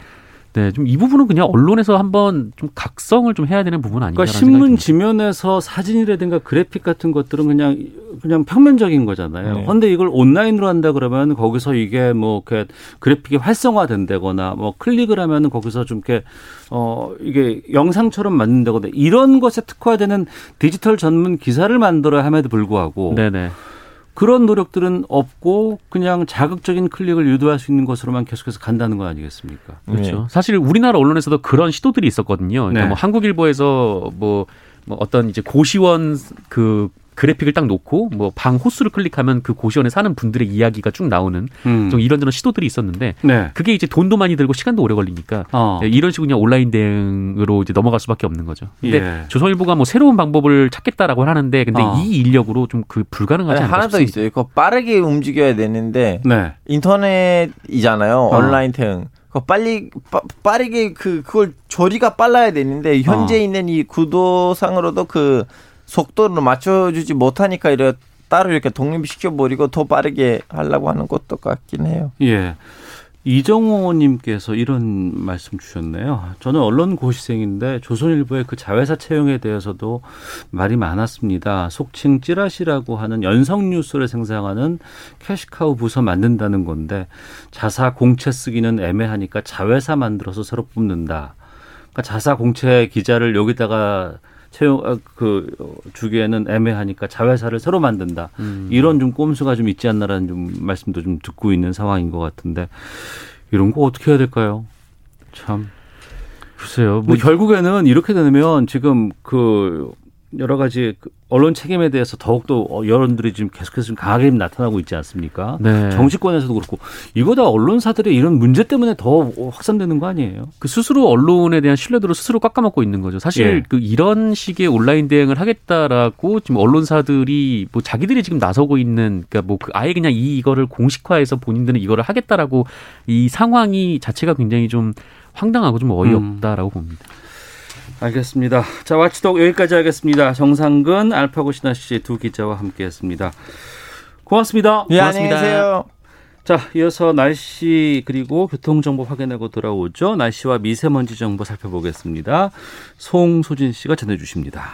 네, 좀 이 부분은 그냥 언론에서 한번 좀 각성을 좀 해야 되는 부분 아닌가 그러니까 신문 지면에서 사진이라든가 그래픽 같은 것들은 그냥 그냥 평면적인 거잖아요. 네. 그런데 이걸 온라인으로 한다 그러면 거기서 이게 뭐 이렇게 그래픽이 활성화된다거나 뭐 클릭을 하면은 거기서 좀 이렇게 어 이게 영상처럼 만든다거나 이런 것에 특화되는 디지털 전문 기사를 만들어야 함에도 불구하고 네네. 그런 노력들은 없고 그냥 자극적인 클릭을 유도할 수 있는 것으로만 계속해서 간다는 거 아니겠습니까? 그렇죠. 사실 우리나라 언론에서도 그런 시도들이 있었거든요. 그러니까 네. 뭐 한국일보에서 뭐, 뭐 어떤 이제 고시원 그 그래픽을 딱 놓고 뭐 방 호수를 클릭하면 그 고시원에 사는 분들의 이야기가 쭉 나오는 음. 좀 이런저런 시도들이 있었는데 네. 그게 이제 돈도 많이 들고 시간도 오래 걸리니까 어. 네, 이런 식으로 그냥 온라인 대응으로 이제 넘어갈 수밖에 없는 거죠. 근데 예. 조선일보가 뭐 새로운 방법을 찾겠다라고 하는데 근데 어. 이 인력으로 좀 그 불가능하지 아니, 않을까 하나 더. 있어요. 그거 빠르게 움직여야 되는데 네. 인터넷이잖아요. 온라인 대응. 그 빨리 빠, 빠르게 그 그걸 조리가 빨라야 되는데 현재 어. 있는 이 구도상으로도 그 속도를 맞춰주지 못하니까 이래 따로 이렇게 독립시켜 버리고 더 빠르게 하려고 하는 것도 같긴 해요. 예. 이정호님께서 이런 말씀 주셨네요. 저는 언론 고시생인데 조선일보의 그 자회사 채용에 대해서도 말이 많았습니다. 속칭 찌라시라고 하는 연성 뉴스를 생산하는 캐시카우 부서 만든다는 건데 자사 공채 쓰기는 애매하니까 자회사 만들어서 새로 뽑는다. 그러니까 자사 공채 기자를 여기다가 채용 아, 그 어, 주기에는 애매하니까 자회사를 새로 만든다. 이런 좀 꼼수가 좀 있지 않나라는 좀 말씀도 좀 듣고 있는 상황인 것 같은데 이런 거 어떻게 해야 될까요? 참. 글쎄요. 뭐뭐 결국에는 이렇게 되면 지금 그 여러 가지 그 언론 책임에 대해서 더욱더 어, 여론들이 지금 계속해서 좀 강하게 나타나고 있지 않습니까? 네. 정치권에서도 그렇고 이거 다 언론사들의 이런 문제 때문에 더 확산되는 거 아니에요? 그 스스로 언론에 대한 신뢰도를 스스로 깎아먹고 있는 거죠. 사실 예. 그 이런 식의 온라인 대응을 하겠다라고 지금 언론사들이 뭐 자기들이 지금 나서고 있는 그러니까 뭐 그 아예 그냥 이 이거를 공식화해서 본인들은 이거를 하겠다라고 이 상황이 자체가 굉장히 좀 황당하고 좀 어이없다라고 봅니다. 알겠습니다. 자, 와치독 여기까지 하겠습니다. 정상근, 알파고 신하 씨 두 기자와 함께했습니다. 고맙습니다. 예, 안녕히 계세요. 자, 이어서 날씨 그리고 교통 정보 확인하고 돌아오죠. 날씨와 미세먼지 정보 살펴보겠습니다. 송소진 씨가 전해 주십니다.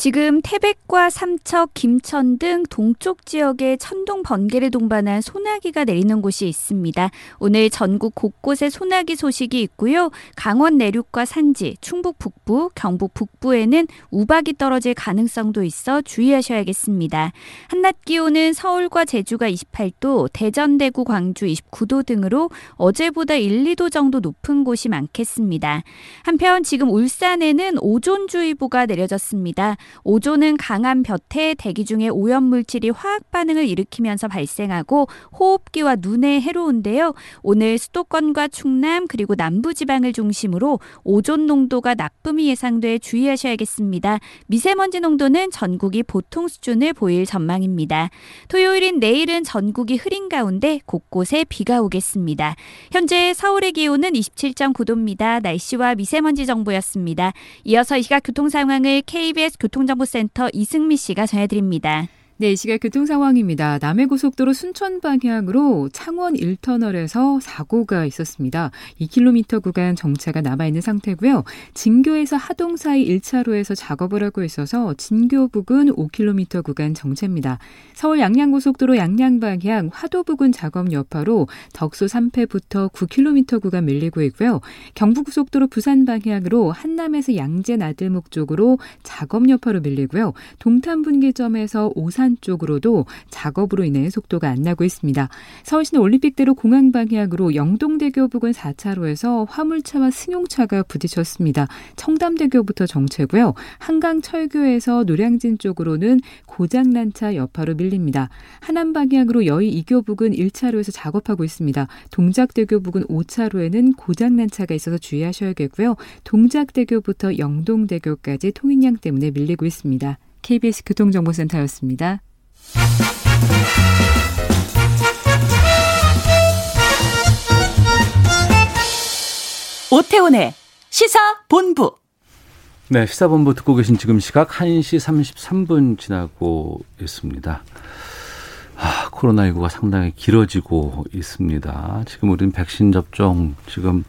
지금 태백과 삼척, 김천 등 동쪽 지역에 천둥 번개를 동반한 소나기가 내리는 곳이 있습니다. 오늘 전국 곳곳에 소나기 소식이 있고요. 강원 내륙과 산지, 충북 북부, 경북 북부에는 우박이 떨어질 가능성도 있어 주의하셔야겠습니다. 한낮 기온은 서울과 제주가 28도, 대전, 대구, 광주 29도 등으로 어제보다 1, 2도 정도 높은 곳이 많겠습니다. 한편 지금 울산에는 오존주의보가 내려졌습니다. 오존은 강한 볕에 대기 중에 오염 물질이 화학 반응을 일으키면서 발생하고 호흡기와 눈에 해로운데요. 오늘 수도권과 충남 그리고 남부 지방을 중심으로 오존 농도가 나쁨이 예상돼 주의하셔야겠습니다. 미세먼지 농도는 전국이 보통 수준을 보일 전망입니다. 토요일인 내일은 전국이 흐린 가운데 곳곳에 비가 오겠습니다. 현재 서울의 기온은 27.9도입니다. 날씨와 미세먼지 정보였습니다. 이어서 이 시각 교통 상황을 KBS 교통 정보센터 이승미 씨가 전해드립니다. 네, 이 시각 교통 상황입니다. 남해고속도로 순천 방향으로 창원 1터널에서 사고가 있었습니다. 2km 구간 정차가 남아있는 상태고요. 진교에서 하동 사이 1차로에서 작업을 하고 있어서 진교 부근 5km 구간 정체입니다. 서울 양양고속도로 양양 방향 화도 부근 작업 여파로 덕수 3패부터 9km 구간 밀리고 있고요. 경부고속도로 부산 방향으로 한남에서 양재 나들목 쪽으로 작업 여파로 밀리고요. 동탄 분기점에서 오산 쪽으로도 작업으로 인해 속도가 안 나고 있습니다. 서울시내 올림픽대로 공항 방향으로 영동대교 부근 4차로에서 화물차와 승용차가 부딪혔습니다. 청담대교부터 정체고요. 한강철교에서 노량진 쪽으로는 고장난 차 여파로 밀립니다. 하남 방향으로 여의 2교 부근 1차로에서 작업하고 있습니다. 동작대교 부근 5차로에는 고장난 차가 있어서 주의하셔야겠고요. 동작대교부터 영동대교까지 통행량 때문에 밀리고 있습니다. KBS 교통정보센터였습니다. 오태훈의 시사본부. 네, 시사본부 듣고 계신 지금 시각 1시 33분 지나고 있습니다. 아, 코로나19가 상당히 길어지고 있습니다. 지금 우리는 백신 접종 지금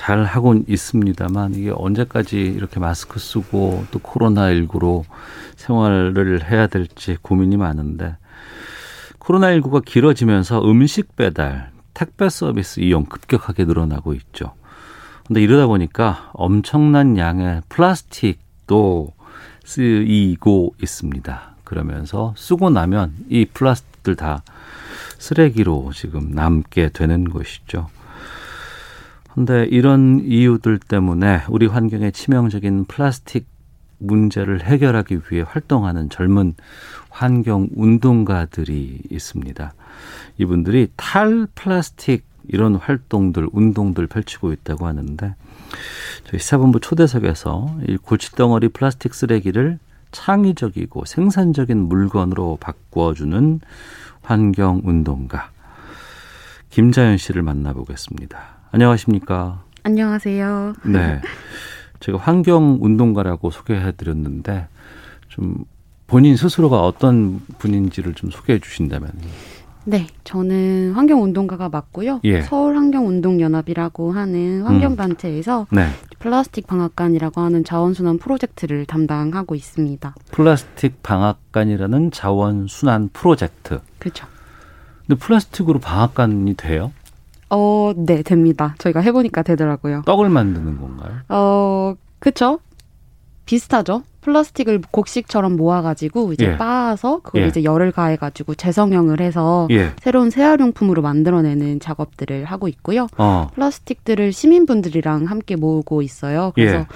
잘 하고 있습니다만 이게 언제까지 이렇게 마스크 쓰고 또 코로나19로 생활을 해야 될지 고민이 많은데 코로나19가 길어지면서 음식 배달, 택배 서비스 이용 급격하게 늘어나고 있죠. 근데 이러다 보니까 엄청난 양의 플라스틱도 쓰이고 있습니다. 그러면서 쓰고 나면 이 플라스틱들 다 쓰레기로 지금 남게 되는 것이죠. 근데 이런 이유들 때문에 우리 환경에 치명적인 플라스틱 문제를 해결하기 위해 활동하는 젊은 환경 운동가들이 있습니다. 이분들이 탈 플라스틱 이런 활동들, 운동들 펼치고 있다고 하는데 저희 시사본부 초대석에서 이 골칫덩어리 플라스틱 쓰레기를 창의적이고 생산적인 물건으로 바꿔주는 환경 운동가 김자연 씨를 만나보겠습니다. 안녕하십니까? 안녕하세요. 네. 제가 환경 운동가라고 소개해 드렸는데 좀 본인 스스로가 어떤 분인지를 좀 소개해 주신다면. 네, 저는 환경 운동가가 맞고요. 예. 서울 환경 운동 연합이라고 하는 환경 단체에서 네. 플라스틱 방앗간이라고 하는 자원순환 프로젝트를 담당하고 있습니다. 플라스틱 방앗간이라는 자원 순환 프로젝트. 그렇죠. 근데 플라스틱으로 방앗간이 돼요? 어, 네, 됩니다. 저희가 해보니까 되더라고요. 떡을 만드는 건가요? 어, 그쵸? 비슷하죠? 플라스틱을 곡식처럼 모아가지고 이제 예. 빻아서 그걸 예. 이제 열을 가해가지고 재성형을 해서 예. 새로운 재활용품으로 만들어내는 작업들을 하고 있고요. 어. 플라스틱들을 시민분들이랑 함께 모으고 있어요. 그래서 예.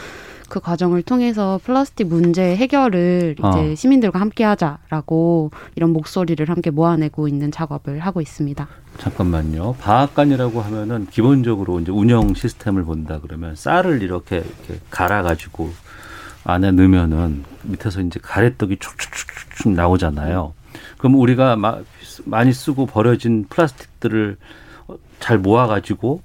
그 과정을 통해서 플라스틱 문제 해결을 이제 어. 시민들과 함께 하자라고 이런 목소리를 함께 모아내고 있는 작업을 하고 있습니다. 잠깐만요. 방앗간이라고 하면은 기본적으로 이제 운영 시스템을 본다 그러면 쌀을 이렇게, 이렇게 갈아 가지고 안에 넣으면은 밑에서 이제 가래떡이 축축축축 나오잖아요. 그럼 우리가 마, 많이 쓰고 버려진 플라스틱들을 잘 모아가지고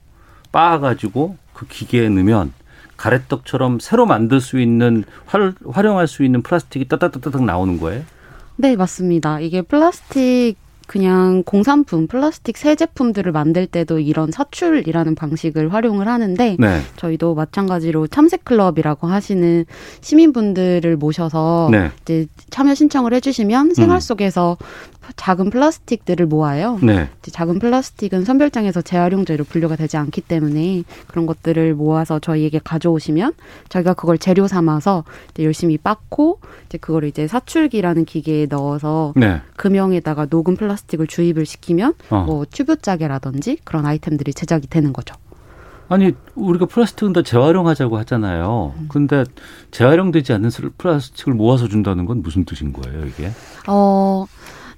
빻아가지고 그 기계에 넣으면 가래떡처럼 새로 만들 수 있는 활, 활용할 수 있는 플라스틱이 따닥따닥 나오는 거예요? 네, 맞습니다. 이게 플라스틱 그냥 공산품, 플라스틱 새 제품들을 만들 때도 이런 사출이라는 방식을 활용을 하는데 네. 저희도 마찬가지로 참새 클럽이라고 하시는 시민분들을 모셔서 네. 이제 참여 신청을 해주시면 생활 음. 속에서 작은 플라스틱들을 모아요. 네. 작은 플라스틱은 선별장에서 재활용재로 분류가 되지 않기 때문에 그런 것들을 모아서 저희에게 가져오시면 저희가 그걸 재료 삼아서 열심히 빻고 이제 그걸 이제 사출기라는 기계에 넣어서 네. 금형에다가 녹은 플라스틱을 주입을 시키면 어. 뭐 튜브 짜개라든지 그런 아이템들이 제작이 되는 거죠. 아니 우리가 플라스틱은 다 재활용하자고 하잖아요. 음. 근데 재활용되지 않는 슬- 플라스틱을 모아서 준다는 건 무슨 뜻인 거예요, 이게? 어,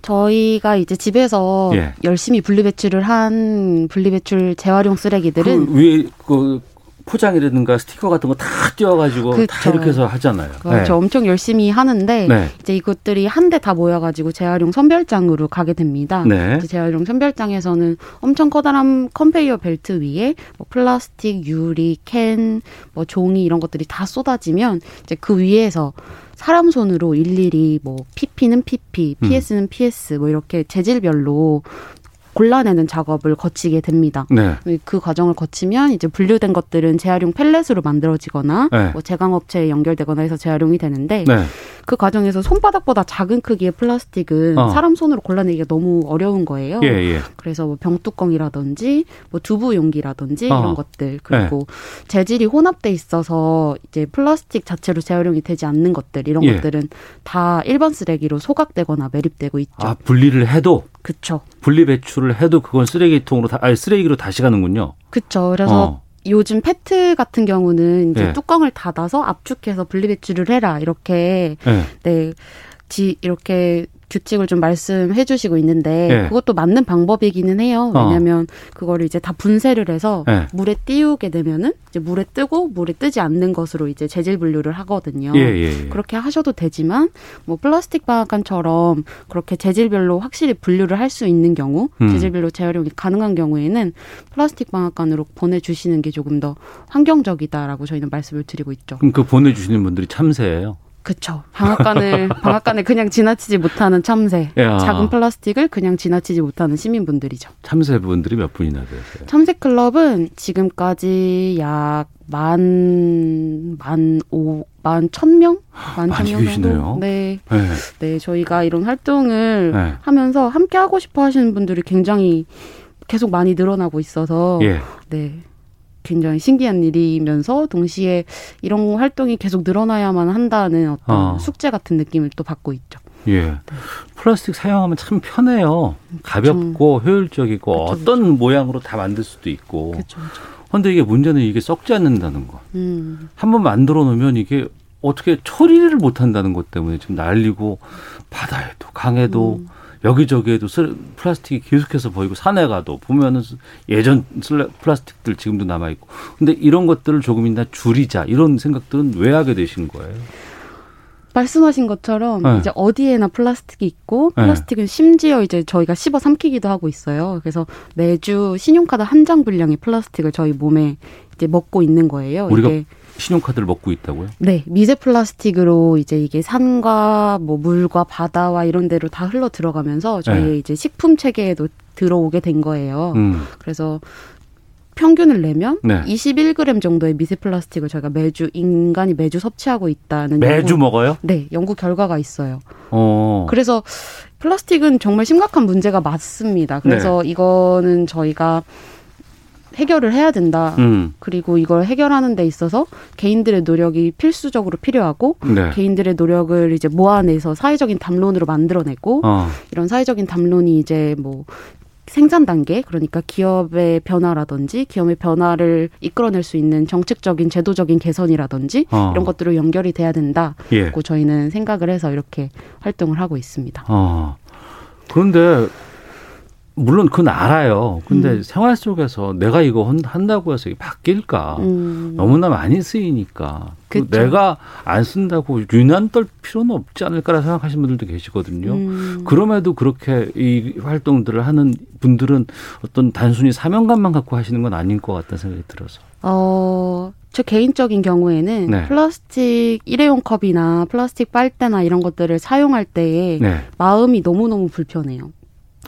저희가 이제 집에서 예. 열심히 분리배출을 한 분리배출 재활용 쓰레기들은 그 위에 그 포장이라든가 스티커 같은 거 다 띄워가지고 다 그쵸. 이렇게 해서 하잖아요. 그렇죠. 엄청 열심히 하는데 네. 이제 이것들이 한 대 다 모여가지고 재활용 선별장으로 가게 됩니다. 네. 재활용 선별장에서는 엄청 커다란 컨베이어 벨트 위에 뭐 플라스틱, 유리, 캔, 뭐 종이 이런 것들이 다 쏟아지면 이제 그 위에서 사람 손으로 일일이 뭐 PP는 PP, 음. PS는 PS 뭐 이렇게 재질별로 골라내는 작업을 거치게 됩니다. 네. 그 과정을 거치면 이제 분류된 것들은 재활용 펠렛으로 만들어지거나 네. 뭐 제강업체에 연결되거나 해서 재활용이 되는데 네. 그 과정에서 손바닥보다 작은 크기의 플라스틱은 어. 사람 손으로 골라내기가 너무 어려운 거예요. 예, 예. 그래서 뭐 병뚜껑이라든지 뭐 두부 용기라든지 어. 이런 것들 그리고 재질이 혼합돼 있어서 이제 플라스틱 자체로 재활용이 되지 않는 것들 이런 예. 것들은 다 일반 쓰레기로 소각되거나 매립되고 있죠. 아 분리를 해도 그쵸. 분리 배출을 해도 그건 쓰레기통으로 다 아니 쓰레기로 다시 가는군요. 그쵸. 그래서 어. 요즘 페트 같은 경우는 이제 예. 뚜껑을 닫아서 압축해서 분리배출을 해라 이렇게 네. 네, 지 이렇게 규칙을 좀 말씀해 주시고 있는데 예. 그것도 맞는 방법이기는 해요. 어. 왜냐하면 그거를 이제 다 분쇄를 해서 예. 물에 띄우게 되면은 이제 물에 뜨고 물에 뜨지 않는 것으로 이제 재질 분류를 하거든요. 예, 예, 예. 그렇게 하셔도 되지만 뭐 플라스틱 방앗간처럼 그렇게 재질별로 확실히 분류를 할 수 있는 경우, 음. 재질별로 재활용이 가능한 경우에는 플라스틱 방앗간으로 보내주시는 게 조금 더 환경적이다라고 저희는 말씀을 드리고 있죠. 그럼 그 보내주시는 분들이 참새예요. 그쵸. 방앗간을 방앗간을 그냥 지나치지 못하는 참새, 야. 작은 플라스틱을 그냥 지나치지 못하는 시민분들이죠. 참새 분들이 몇 분이나 되세요? 참새 클럽은 지금까지 약 만 만 오 만 천 명, 만천 많이 명 계시네요. 정도. 네, 네. 네 저희가 이런 활동을 네. 하면서 함께 하고 싶어 하시는 분들이 굉장히 계속 많이 늘어나고 있어서 예. 네. 굉장히 신기한 일이면서 동시에 이런 활동이 계속 늘어나야만 한다는 어떤 어. 숙제 같은 느낌을 또 받고 있죠. 예. 플라스틱 사용하면 참 편해요. 가볍고 효율적이고 그쵸, 어떤 모양으로 다 만들 수도 있고. 그렇죠. 근데 이게 문제는 이게 썩지 않는다는 거. 음. 한번 만들어 놓으면 이게 어떻게 처리를 못 한다는 것 때문에 지금 날리고 바다에도 강에도 음. 여기저기에도 쓰- 플라스틱이 계속해서 보이고 산에 가도 보면은 예전 플라스틱들 지금도 남아 있고 근데 이런 것들을 조금이나 줄이자 이런 생각들은 왜 하게 되신 거예요? 말씀하신 것처럼 네. 이제 어디에나 플라스틱이 있고 네. 플라스틱은 심지어 이제 저희가 씹어 삼키기도 하고 있어요. 그래서 매주 신용카드 한 장 분량의 플라스틱을 저희 몸에 이제 먹고 있는 거예요. 우리가 이게 신용카드를 먹고 있다고요? 네, 미세 플라스틱으로 이제 이게 산과 뭐 물과 바다와 이런 데로 다 흘러 들어가면서 저희의 네. 이제 식품 체계에도 들어오게 된 거예요. 음. 그래서 평균을 내면 네. 21g 정도의 미세 플라스틱을 저희가 매주 인간이 매주 섭취하고 있다는 매주 연구- 먹어요? 네, 연구 결과가 있어요. 어. 그래서 플라스틱은 정말 심각한 문제가 맞습니다. 그래서 네. 이거는 저희가 해결을 해야 된다. 음. 그리고 이걸 해결하는 데 있어서 개인들의 노력이 필수적으로 필요하고 네. 개인들의 노력을 이제 모아내서 사회적인 담론으로 만들어내고 어. 이런 사회적인 담론이 이제 뭐 생산 단계 그러니까 기업의 변화라든지 기업의 변화를 이끌어낼 수 있는 정책적인 제도적인 개선이라든지 어. 이런 것들로 연결이 돼야 된다고 예. 저희는 생각을 해서 이렇게 활동을 하고 있습니다. 어. 그런데 물론 그건 알아요. 근데 음. 생활 속에서 내가 이거 한- 한다고 해서 이게 바뀔까? 음. 너무나 많이 쓰이니까. 그 그쵸. 내가 안 쓴다고 유난 떨 필요는 없지 않을까라 생각하시는 분들도 계시거든요. 음. 그럼에도 그렇게 이 활동들을 하는 분들은 어떤 단순히 사명감만 갖고 하시는 건 아닌 것 같다는 생각이 들어서. 어, 저 개인적인 경우에는 네. 플라스틱 일회용 컵이나 플라스틱 빨대나 이런 것들을 사용할 때에 네. 마음이 너무너무 불편해요.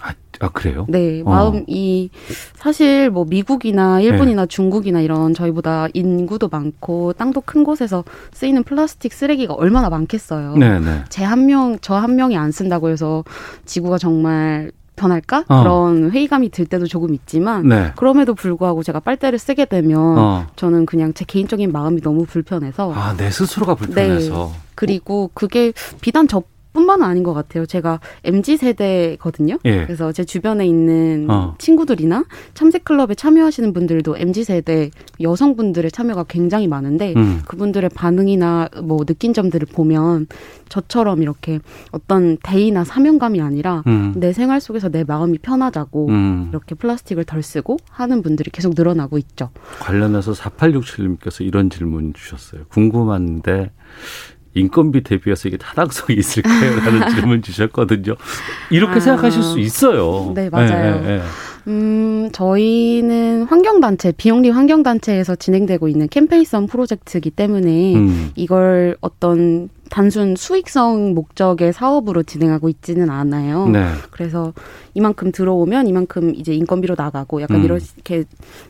아, 그래요? 네, 어. 마음이 사실 뭐 미국이나 일본이나 중국이나 이런 저희보다 인구도 많고 땅도 큰 곳에서 쓰이는 플라스틱 쓰레기가 얼마나 많겠어요. 네, 네. 제 한 명, 저 한 명이 안 쓴다고 해서 지구가 정말 변할까? 어. 그런 회의감이 들 때도 조금 있지만 네. 그럼에도 불구하고 제가 빨대를 쓰게 되면 어. 저는 그냥 제 개인적인 마음이 너무 불편해서 아, 내 스스로가 불편해서. 네. 그리고 그게 비단 저 뿐만은 아닌 것 같아요. 제가 mz 세대거든요. 예. 그래서 제 주변에 있는 어. 친구들이나 참새 클럽에 참여하시는 분들도 mz 세대 여성분들의 참여가 굉장히 많은데 음. 그분들의 반응이나 뭐 느낀 점들을 보면 저처럼 이렇게 어떤 대의나 사명감이 아니라 음. 내 생활 속에서 내 마음이 편하자고 음. 이렇게 플라스틱을 덜 쓰고 하는 분들이 계속 늘어나고 있죠. 관련해서 4867님께서 이런 질문 주셨어요. 궁금한데 인건비 대비해서 이게 타당성이 있을까요? 라는 질문 주셨거든요. 이렇게 아. 생각하실 수 있어요. 네, 맞아요. 예, 예, 예. 음, 저희는 환경단체, 비영리 환경단체에서 진행되고 있는 캠페인성 프로젝트이기 때문에 음. 이걸 어떤 단순 수익성 목적의 사업으로 진행하고 있지는 않아요. 네. 그래서 이만큼 들어오면 이만큼 이제 인건비로 나가고 약간 음. 이렇게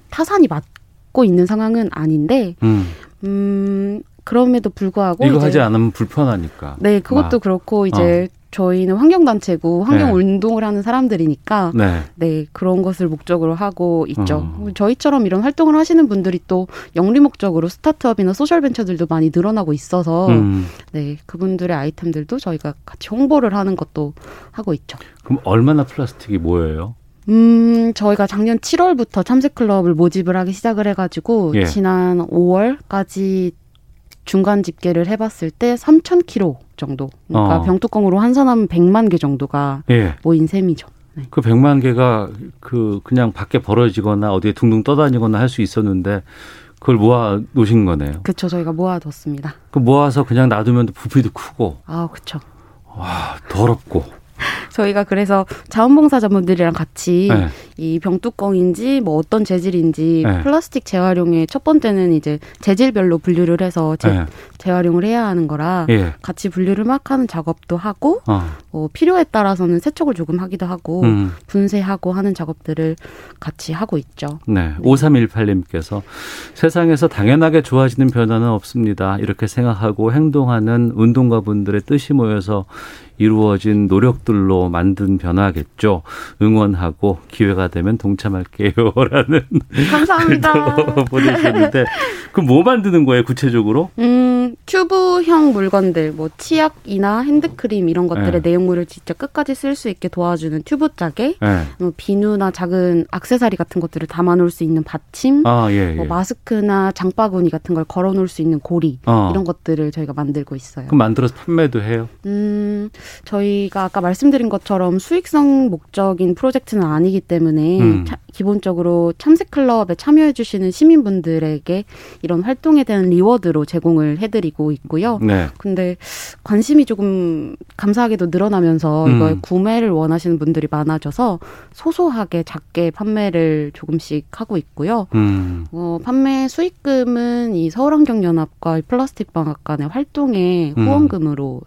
타산이 맞고 있는 상황은 아닌데, 음. 음, 그럼에도 불구하고 이거 하지 않으면 불편하니까. 네, 그것도 아. 그렇고 이제 저희는 환경단체고 환경 네. 운동을 하는 사람들이니까 네. 네, 그런 것을 목적으로 하고 있죠. 어. 저희처럼 이런 활동을 하시는 분들이 또 영리 목적으로 스타트업이나 소셜 벤처들도 많이 늘어나고 있어서 음. 네, 그분들의 아이템들도 저희가 같이 홍보를 하는 것도 하고 있죠. 그럼 얼마나 플라스틱이 모여요? 음, 저희가 작년 7월부터 참새클럽을 모집을 하기 시작을 해가지고 예. 지난 5월까지 중간 집계를 해봤을 때 3,000kg 정도. 그러니까 어. 병뚜껑으로 환산하면 100만 개 정도가 예. 모인 셈이죠. 네. 그 100만 개가 그 그냥 밖에 벌어지거나 어디에 둥둥 떠다니거나 할 수 있었는데 그걸 모아 놓으신 거네요. 그쵸, 저희가 모아뒀습니다. 그 모아서 그냥 놔두면 부피도 크고 아, 그쵸. 와 더럽고. 저희가 그래서 자원봉사자분들이랑 같이 네. 이 병뚜껑인지 뭐 어떤 재질인지 네. 플라스틱 재활용의 첫 번째는 이제 재질별로 분류를 해서 재, 네. 재활용을 해야 하는 거라 예. 같이 분류를 막 하는 작업도 하고 어. 뭐 필요에 따라서는 세척을 조금 하기도 하고 음. 분쇄하고 하는 작업들을 같이 하고 있죠. 네. 5318님께서 세상에서 당연하게 좋아지는 변화는 없습니다. 이렇게 생각하고 행동하는 운동가 분들의 뜻이 모여서 이루어진 노력들로 만든 변화겠죠. 응원하고 기회가 되면 동참할게요라는 감사합니다. 보내주셨는데 그 뭐 만드는 거예요 구체적으로? 음, 튜브형 물건들, 뭐 치약이나 핸드크림 이런 것들의 네. 내용물을 진짜 끝까지 쓸 수 있게 도와주는 튜브 짜개, 네. 뭐 비누나 작은 악세사리 같은 것들을 담아놓을 수 있는 받침, 아 예. 뭐 예. 마스크나 장바구니 같은 걸 걸어놓을 수 있는 고리 어. 이런 것들을 저희가 만들고 있어요. 그럼 만들어서 판매도 해요. 음, 저희가 아까 말씀드린 것처럼 수익성 목적인 프로젝트는 아니기 때문에 음. 차- 기본적으로 참새 클럽에 참여해 주시는 시민분들에게 이런 활동에 대한 리워드로 제공을 해드리고 있고요. 네. 근데 관심이 조금 감사하게도 늘어나면서 음. 이걸 구매를 원하시는 분들이 많아져서 소소하게 작게 판매를 조금씩 하고 있고요. 음. 어, 판매 수익금은 이 서울환경연합과 이 플라스틱 방앗간의 활동에 음. 후원금으로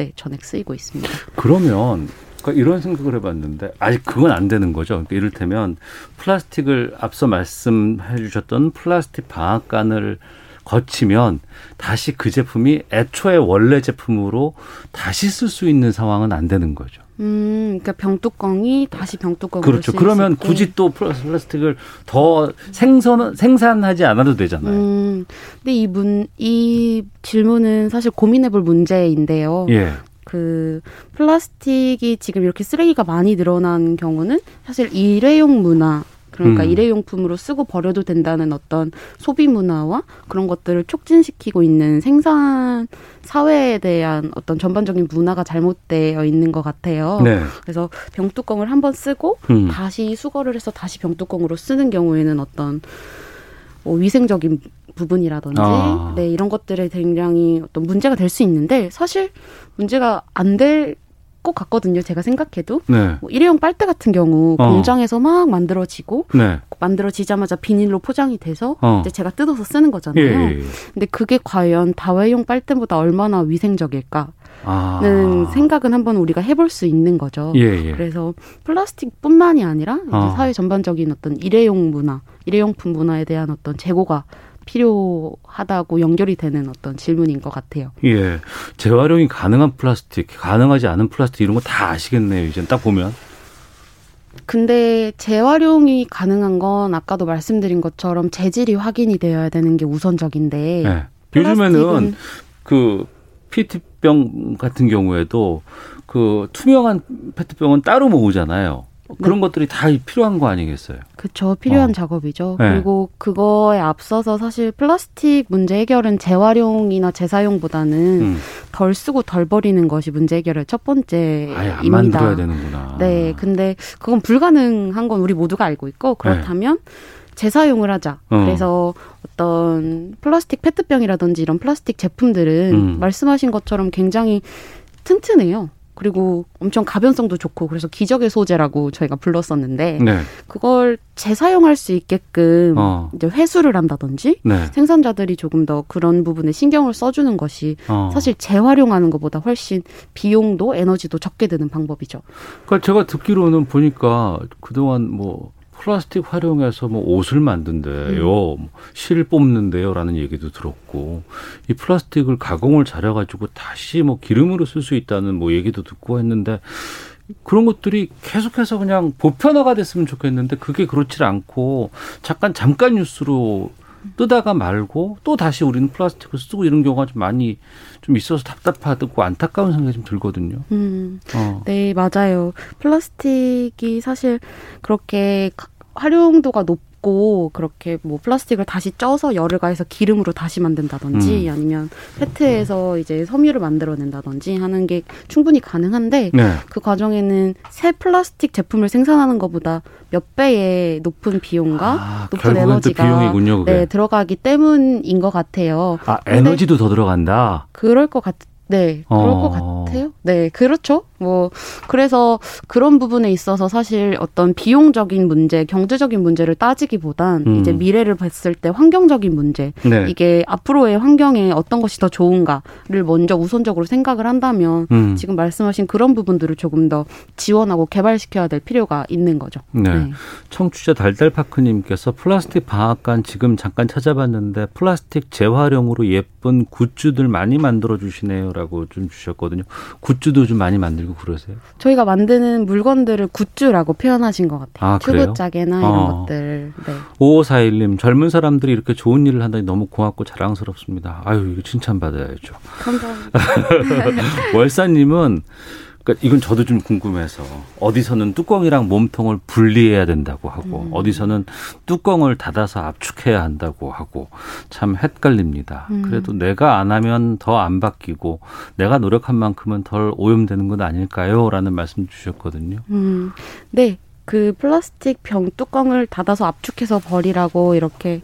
네, 전액 쓰이고 있습니다. 그러면 그러니까 이런 생각을 해봤는데 아직 그건 안 되는 거죠. 그러니까 이를테면 플라스틱을 앞서 말씀해 주셨던 플라스틱 방앗간을 거치면 다시 그 제품이 애초에 원래 제품으로 다시 쓸 수 있는 상황은 안 되는 거죠. 음, 그러니까 병뚜껑이 다시 병뚜껑으로 그렇죠. 그러면. 굳이 또 플라스틱을 더 생선 생산하지 않아도 되잖아요. 음, 근데 이 문, 이 질문은 사실 고민해볼 문제인데요. 예. 그 플라스틱이 지금 이렇게 쓰레기가 많이 늘어난 경우는 사실 일회용 문화 그러니까 음. 일회용품으로 쓰고 버려도 된다는 어떤 소비 문화와 그런 것들을 촉진시키고 있는 생산 사회에 대한 어떤 전반적인 문화가 잘못되어 있는 것 같아요. 네. 그래서 병뚜껑을 한번 쓰고 음. 다시 수거를 해서 다시 병뚜껑으로 쓰는 경우에는 어떤 뭐 위생적인 부분이라든지 아. 네 이런 것들에 굉장히 어떤 문제가 될 수 있는데 사실 문제가 안될 것 같거든요. 제가 생각해도 네. 뭐 일회용 빨대 같은 경우 어. 공장에서 막 만들어지고 네. 만들어지자마자 비닐로 포장이 돼서 어. 이제 제가 뜯어서 쓰는 거잖아요. 예, 예, 예. 근데 그게 과연 다회용 빨대보다 얼마나 위생적일까 는 아. 생각은 한번 우리가 해볼 수 있는 거죠. 예, 예. 그래서 플라스틱뿐만이 아니라 어. 사회 전반적인 어떤 일회용 문화, 일회용품 문화에 대한 어떤 재고가 필요하다고 연결이 되는 어떤 질문인 것 같아요. 예. 재활용이 가능한 플라스틱, 가능하지 않은 플라스틱 이런 거 다 아시겠네요. 이제 딱 보면. 근데 재활용이 가능한 건 아까도 말씀드린 것처럼 재질이 확인이 되어야 되는 게 우선적인데 예. 플라스틱은- 요즘에는 그 PET병 같은 경우에도 그 투명한 페트병은 따로 모으잖아요. 그런 것들이 다 필요한 거 아니겠어요? 그쵸 필요한 어. 작업이죠. 네. 그리고 그거에 앞서서 사실 플라스틱 문제 해결은 재활용이나 재사용보다는 음. 덜 쓰고 덜 버리는 것이 문제 해결의 첫 번째입니다. 아예 안 만들어야 되는구나. 네, 근데 그건 불가능한 건 우리 모두가 알고 있고 그렇다면 재사용을 하자. 네. 어. 그래서 어떤 플라스틱 페트병이라든지 이런 플라스틱 제품들은 음. 말씀하신 것처럼 굉장히 튼튼해요. 그리고 엄청 가변성도 좋고 그래서 기적의 소재라고 저희가 불렀었는데 네. 그걸 재사용할 수 있게끔 어. 이제 회수를 한다든지 네. 생산자들이 조금 더 그런 부분에 신경을 써주는 것이 어. 사실 재활용하는 것보다 훨씬 비용도 에너지도 적게 드는 방법이죠. 그러니까 제가 듣기로는 보니까 그동안 뭐 플라스틱 활용해서 뭐 옷을 만든대요, 뭐실 뽑는데요라는 얘기도 들었고 이 플라스틱을 가공을 잘해가지고 다시 뭐 기름으로 쓸 수 있다는 뭐 얘기도 듣고 했는데 그런 것들이 계속해서 그냥 보편화가 됐으면 좋겠는데 그게 그렇지 않고 잠깐 잠깐 뉴스로 뜨다가 말고 또 다시 우리는 플라스틱을 쓰고 이런 경우가 좀 많이 좀 있어서 답답하고 안타까운 생각이 좀 들거든요. 음, 어. 네 맞아요. 플라스틱이 사실 그렇게 가- 활용도가 높고 그렇게 뭐 플라스틱을 다시 쪄서 열을 가해서 기름으로 다시 만든다든지 음. 아니면 페트에서 이제 섬유를 만들어낸다든지 하는 게 충분히 가능한데 네. 그 과정에는 새 플라스틱 제품을 생산하는 것보다 몇 배의 높은 비용과 높은 아, 또 에너지가 비용이군요. 네, 들어가기 때문인 것 같아요. 아 에너지도 더 들어간다. 그럴 것 같, 네, 그럴 어. 것 같아요. 네, 그렇죠. 뭐 그래서 그런 부분에 있어서 사실 어떤 비용적인 문제, 경제적인 문제를 따지기보단 음. 이제 미래를 봤을 때 환경적인 문제, 네. 이게 앞으로의 환경에 어떤 것이 더 좋은가를 먼저 우선적으로 생각을 한다면 음. 지금 말씀하신 그런 부분들을 조금 더 지원하고 개발시켜야 될 필요가 있는 거죠. 네. 청취자 달달파크님께서 플라스틱 방앗간 지금 잠깐 찾아봤는데 플라스틱 재활용으로 예쁜 굿즈들 많이 만들어 주시네요라고 좀 주셨거든요. 굿즈도 좀 많이 만들고 그러세요? 저희가 만드는 물건들을 굿즈라고 표현하신 것 같아요. 아? 튜브짜개나 이런 어. 것들. 네. 5541님, 젊은 사람들이 이렇게 좋은 일을 한다니 너무 고맙고 자랑스럽습니다. 아유, 이거 칭찬받아야죠. 감사합니다. 월사님은 그러니까 이건 저도 좀 궁금해서 어디서는 뚜껑이랑 몸통을 분리해야 된다고 하고 음. 어디서는 뚜껑을 닫아서 압축해야 한다고 하고 참 헷갈립니다. 음. 그래도 내가 안 하면 더 안 바뀌고 내가 노력한 만큼은 덜 오염되는 건 아닐까요?라는 말씀 주셨거든요. 음, 네. 그 플라스틱 병 뚜껑을 닫아서 압축해서 버리라고 이렇게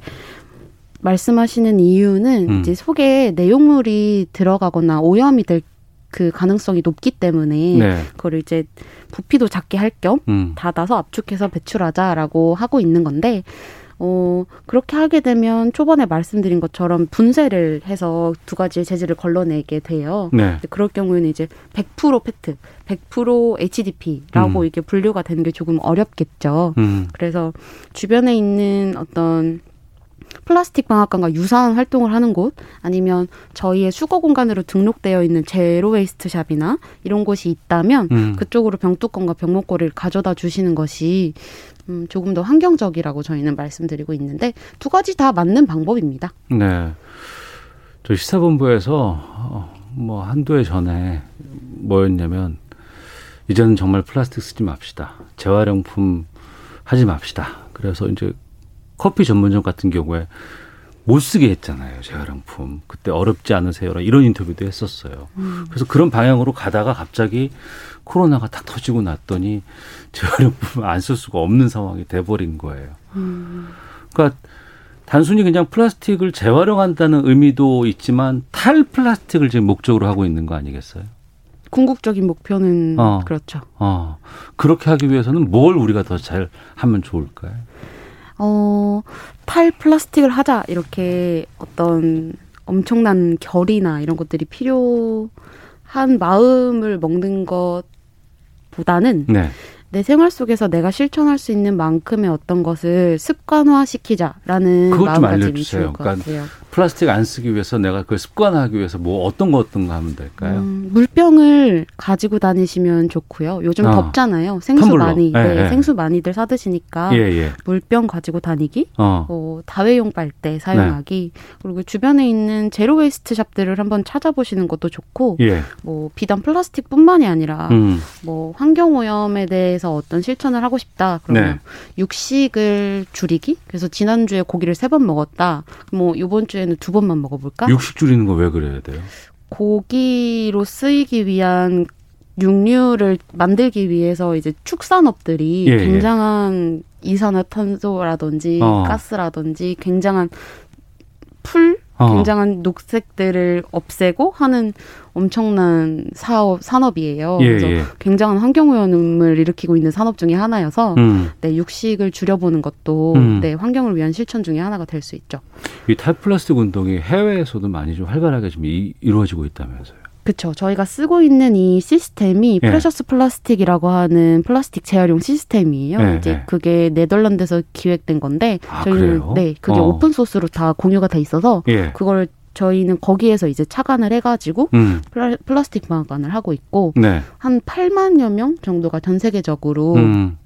말씀하시는 이유는 음. 이제 속에 내용물이 들어가거나 오염이 될 그 가능성이 높기 때문에 네. 그걸 이제 부피도 작게 할겸 음. 닫아서 압축해서 배출하자라고 하고 있는 건데 어, 그렇게 하게 되면 초반에 말씀드린 것처럼 분쇄를 해서 두 가지의 재질을 걸러내게 돼요. 네. 그럴 경우에는 이제 100% 페트, 100% HDP라고 음. 이게 분류가 되는 게 조금 어렵겠죠. 음. 그래서 주변에 있는 어떤 플라스틱 방앗간과 유사한 활동을 하는 곳 아니면 저희의 수거 공간으로 등록되어 있는 zero waste shop이나 이런 곳이 있다면 음. 그쪽으로 병뚜껑과 병목걸이를 가져다 주시는 것이 음, 조금 더 환경적이라고 저희는 말씀드리고 있는데 두 가지 다 맞는 방법입니다. 네. 저 시사본부에서 어, 뭐 한두 해 전에 뭐였냐면 이제는 정말 플라스틱 쓰지 맙시다. 재활용품 하지 맙시다. 그래서 이제 커피 전문점 같은 경우에 못 쓰게 했잖아요. 재활용품. 그때 어렵지 않으세요? 이런 인터뷰도 했었어요. 그래서 그런 방향으로 가다가 갑자기 코로나가 탁 터지고 났더니 재활용품 안 쓸 수가 없는 상황이 돼버린 거예요. 그러니까 단순히 그냥 플라스틱을 재활용한다는 의미도 있지만 탈 플라스틱을 지금 목적으로 하고 있는 거 아니겠어요? 궁극적인 목표는 어. 그렇죠. 어, 그렇게 하기 위해서는 뭘 우리가 더 잘 하면 좋을까요? 어, 탈 플라스틱을 하자 이렇게 어떤 엄청난 결이나 이런 것들이 필요한 마음을 먹는 것보다는 네. 내 생활 속에서 내가 실천할 수 있는 만큼의 어떤 것을 습관화시키자라는 그것 좀 알려주세요. 그러니까 같아요. 플라스틱 안 쓰기 위해서 내가 그걸 습관화하기 위해서 뭐 어떤 거 어떤 거 하면 될까요? 음, 물병을 가지고 다니시면 좋고요. 요즘 어. 덥잖아요. 생수 텀블러. 많이, 예, 네, 예. 생수 많이들 사 드시니까 예, 예. 물병 가지고 다니기, 어. 어, 다회용 빨대 사용하기, 그리고 주변에 있는 zero waste shop들을 한번 찾아보시는 것도 좋고, 예. 뭐 비단 플라스틱뿐만이 아니라 음. 뭐 환경 오염에 대해 서 어떤 실천을 하고 싶다. 그러면 네. 육식을 줄이기. 그래서 지난 주에 고기를 세 번 먹었다. 뭐 이번 주에는 두 번만 먹어볼까? 육식 줄이는 거 왜 그래야 돼요? 고기로 쓰이기 위한 육류를 만들기 위해서 이제 축산업들이 예, 예. 굉장한 이산화탄소라든지 어. 가스라든지 굉장한 풀 어. 굉장한 녹색들을 없애고 하는 엄청난 사업 산업이에요. 예, 그래서 예. 굉장한 환경 오염을 일으키고 있는 산업 중에 하나여서 음. 네, 육식을 줄여보는 것도 음. 네, 환경을 위한 실천 중에 하나가 될 수 있죠. 이 탈플라스틱 운동이 해외에서도 많이 좀 활발하게 좀 이, 이루어지고 있다면서요. 그렇죠. 저희가 쓰고 있는 이 시스템이 예. Precious Plastic이라고 하는 플라스틱 재활용 시스템이에요. 예, 이제 예. 그게 네덜란드에서 기획된 건데 아, 저희는 그래요? 네 그게 어. open source로 다 공유가 돼 있어서 예. 그걸 저희는 거기에서 이제 착안을 해가지고 음. 플라, 플라스틱 방앗간을 하고 있고 네. 한 8만여 명 정도가 전 세계적으로 음.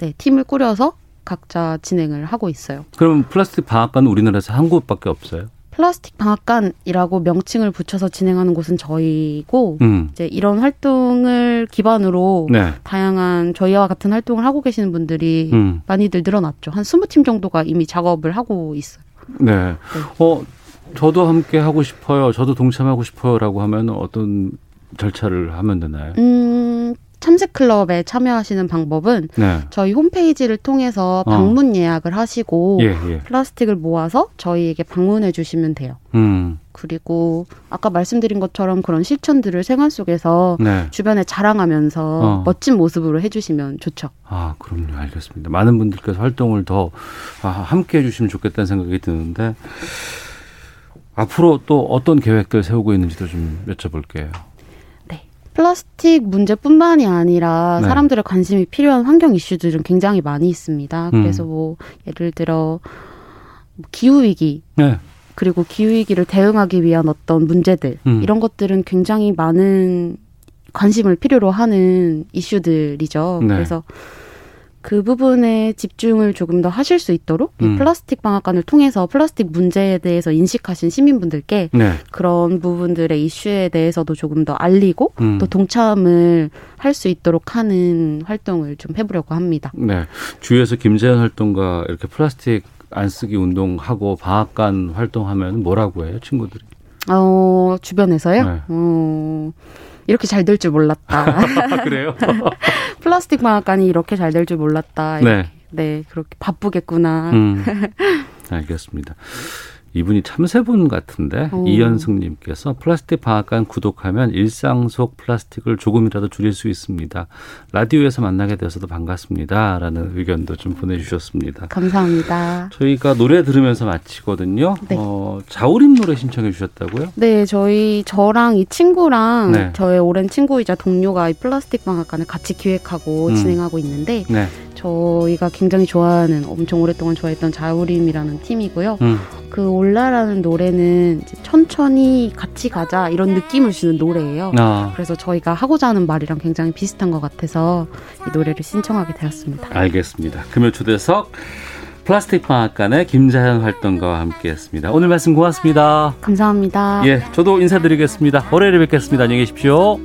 네, 팀을 꾸려서 각자 진행을 하고 있어요. 그럼 플라스틱 방앗간은 우리나라에서 한 곳밖에 없어요? 플라스틱 방앗간이라고 명칭을 붙여서 진행하는 곳은 저희고 음. 이제 이런 활동을 기반으로 네. 다양한 저희와 같은 활동을 하고 계시는 분들이 음. 많이들 늘어났죠. 한 20팀 정도가 이미 작업을 하고 있어요. 네. 어, 저도 함께 하고 싶어요. 저도 동참하고 싶어요라고 하면 어떤 절차를 하면 되나요? 음, 참새 클럽에 참여하시는 방법은 네. 저희 홈페이지를 통해서 어. 방문 예약을 하시고 예, 예. 플라스틱을 모아서 저희에게 방문해 주시면 돼요. 음. 그리고 아까 말씀드린 것처럼 그런 실천들을 생활 속에서 네. 주변에 자랑하면서 어. 멋진 모습으로 해주시면 좋죠. 아, 그럼요. 알겠습니다. 많은 분들께서 활동을 더 아, 함께 해주시면 좋겠다는 생각이 드는데 앞으로 또 어떤 계획들 세우고 있는지도 좀 여쭤볼게요. 플라스틱 문제뿐만이 아니라 네. 사람들의 관심이 필요한 환경 이슈들은 굉장히 많이 있습니다. 음. 그래서 뭐 예를 들어 뭐 기후 위기 네. 그리고 기후 위기를 대응하기 위한 어떤 문제들 음. 이런 것들은 굉장히 많은 관심을 필요로 하는 이슈들이죠. 네. 그래서 그 부분에 집중을 조금 더 하실 수 있도록 이 음. 플라스틱 방앗간을 통해서 플라스틱 문제에 대해서 인식하신 시민분들께 네. 그런 부분들의 이슈에 대해서도 조금 더 알리고 음. 또 동참을 할 수 있도록 하는 활동을 좀 해보려고 합니다. 네. 주위에서 김재현 활동가 이렇게 플라스틱 안 쓰기 운동하고 방앗간 활동하면 뭐라고 해요, 친구들이? 어, 주변에서요? 네. 어, 이렇게 잘 될 줄 몰랐다. 그래요? 플라스틱 방앗간이 이렇게 잘 될 줄 몰랐다. 네. 이렇게. 네, 그렇게 바쁘겠구나. 음. 알겠습니다. 이분이 참새분 같은데 오. 이현승님께서 플라스틱 방앗간 구독하면 일상 속 플라스틱을 조금이라도 줄일 수 있습니다. 라디오에서 만나게 돼서도 반갑습니다라는 의견도 좀 보내주셨습니다. 감사합니다. 저희가 노래 들으면서 마치거든요. 네. 어, 자우림 노래 신청해 주셨다고요? 네, 저희 저랑 이 친구랑 네. 저의 오랜 친구이자 동료가 이 플라스틱 방앗간을 같이 기획하고 음. 진행하고 있는데 네. 저희가 굉장히 좋아하는 엄청 오랫동안 좋아했던 자우림이라는 팀이고요. 음. 그 올라라는 노래는 천천히 같이 가자 이런 느낌을 주는 노래예요. 아. 그래서 저희가 하고자 하는 말이랑 굉장히 비슷한 것 같아서 이 노래를 신청하게 되었습니다. 알겠습니다. 금요 초대석 플라스틱 방앗간의 김자현 활동가와 함께했습니다. 오늘 말씀 고맙습니다. 감사합니다. 예, 저도 인사드리겠습니다. 월요일에 뵙겠습니다. 안녕히 계십시오.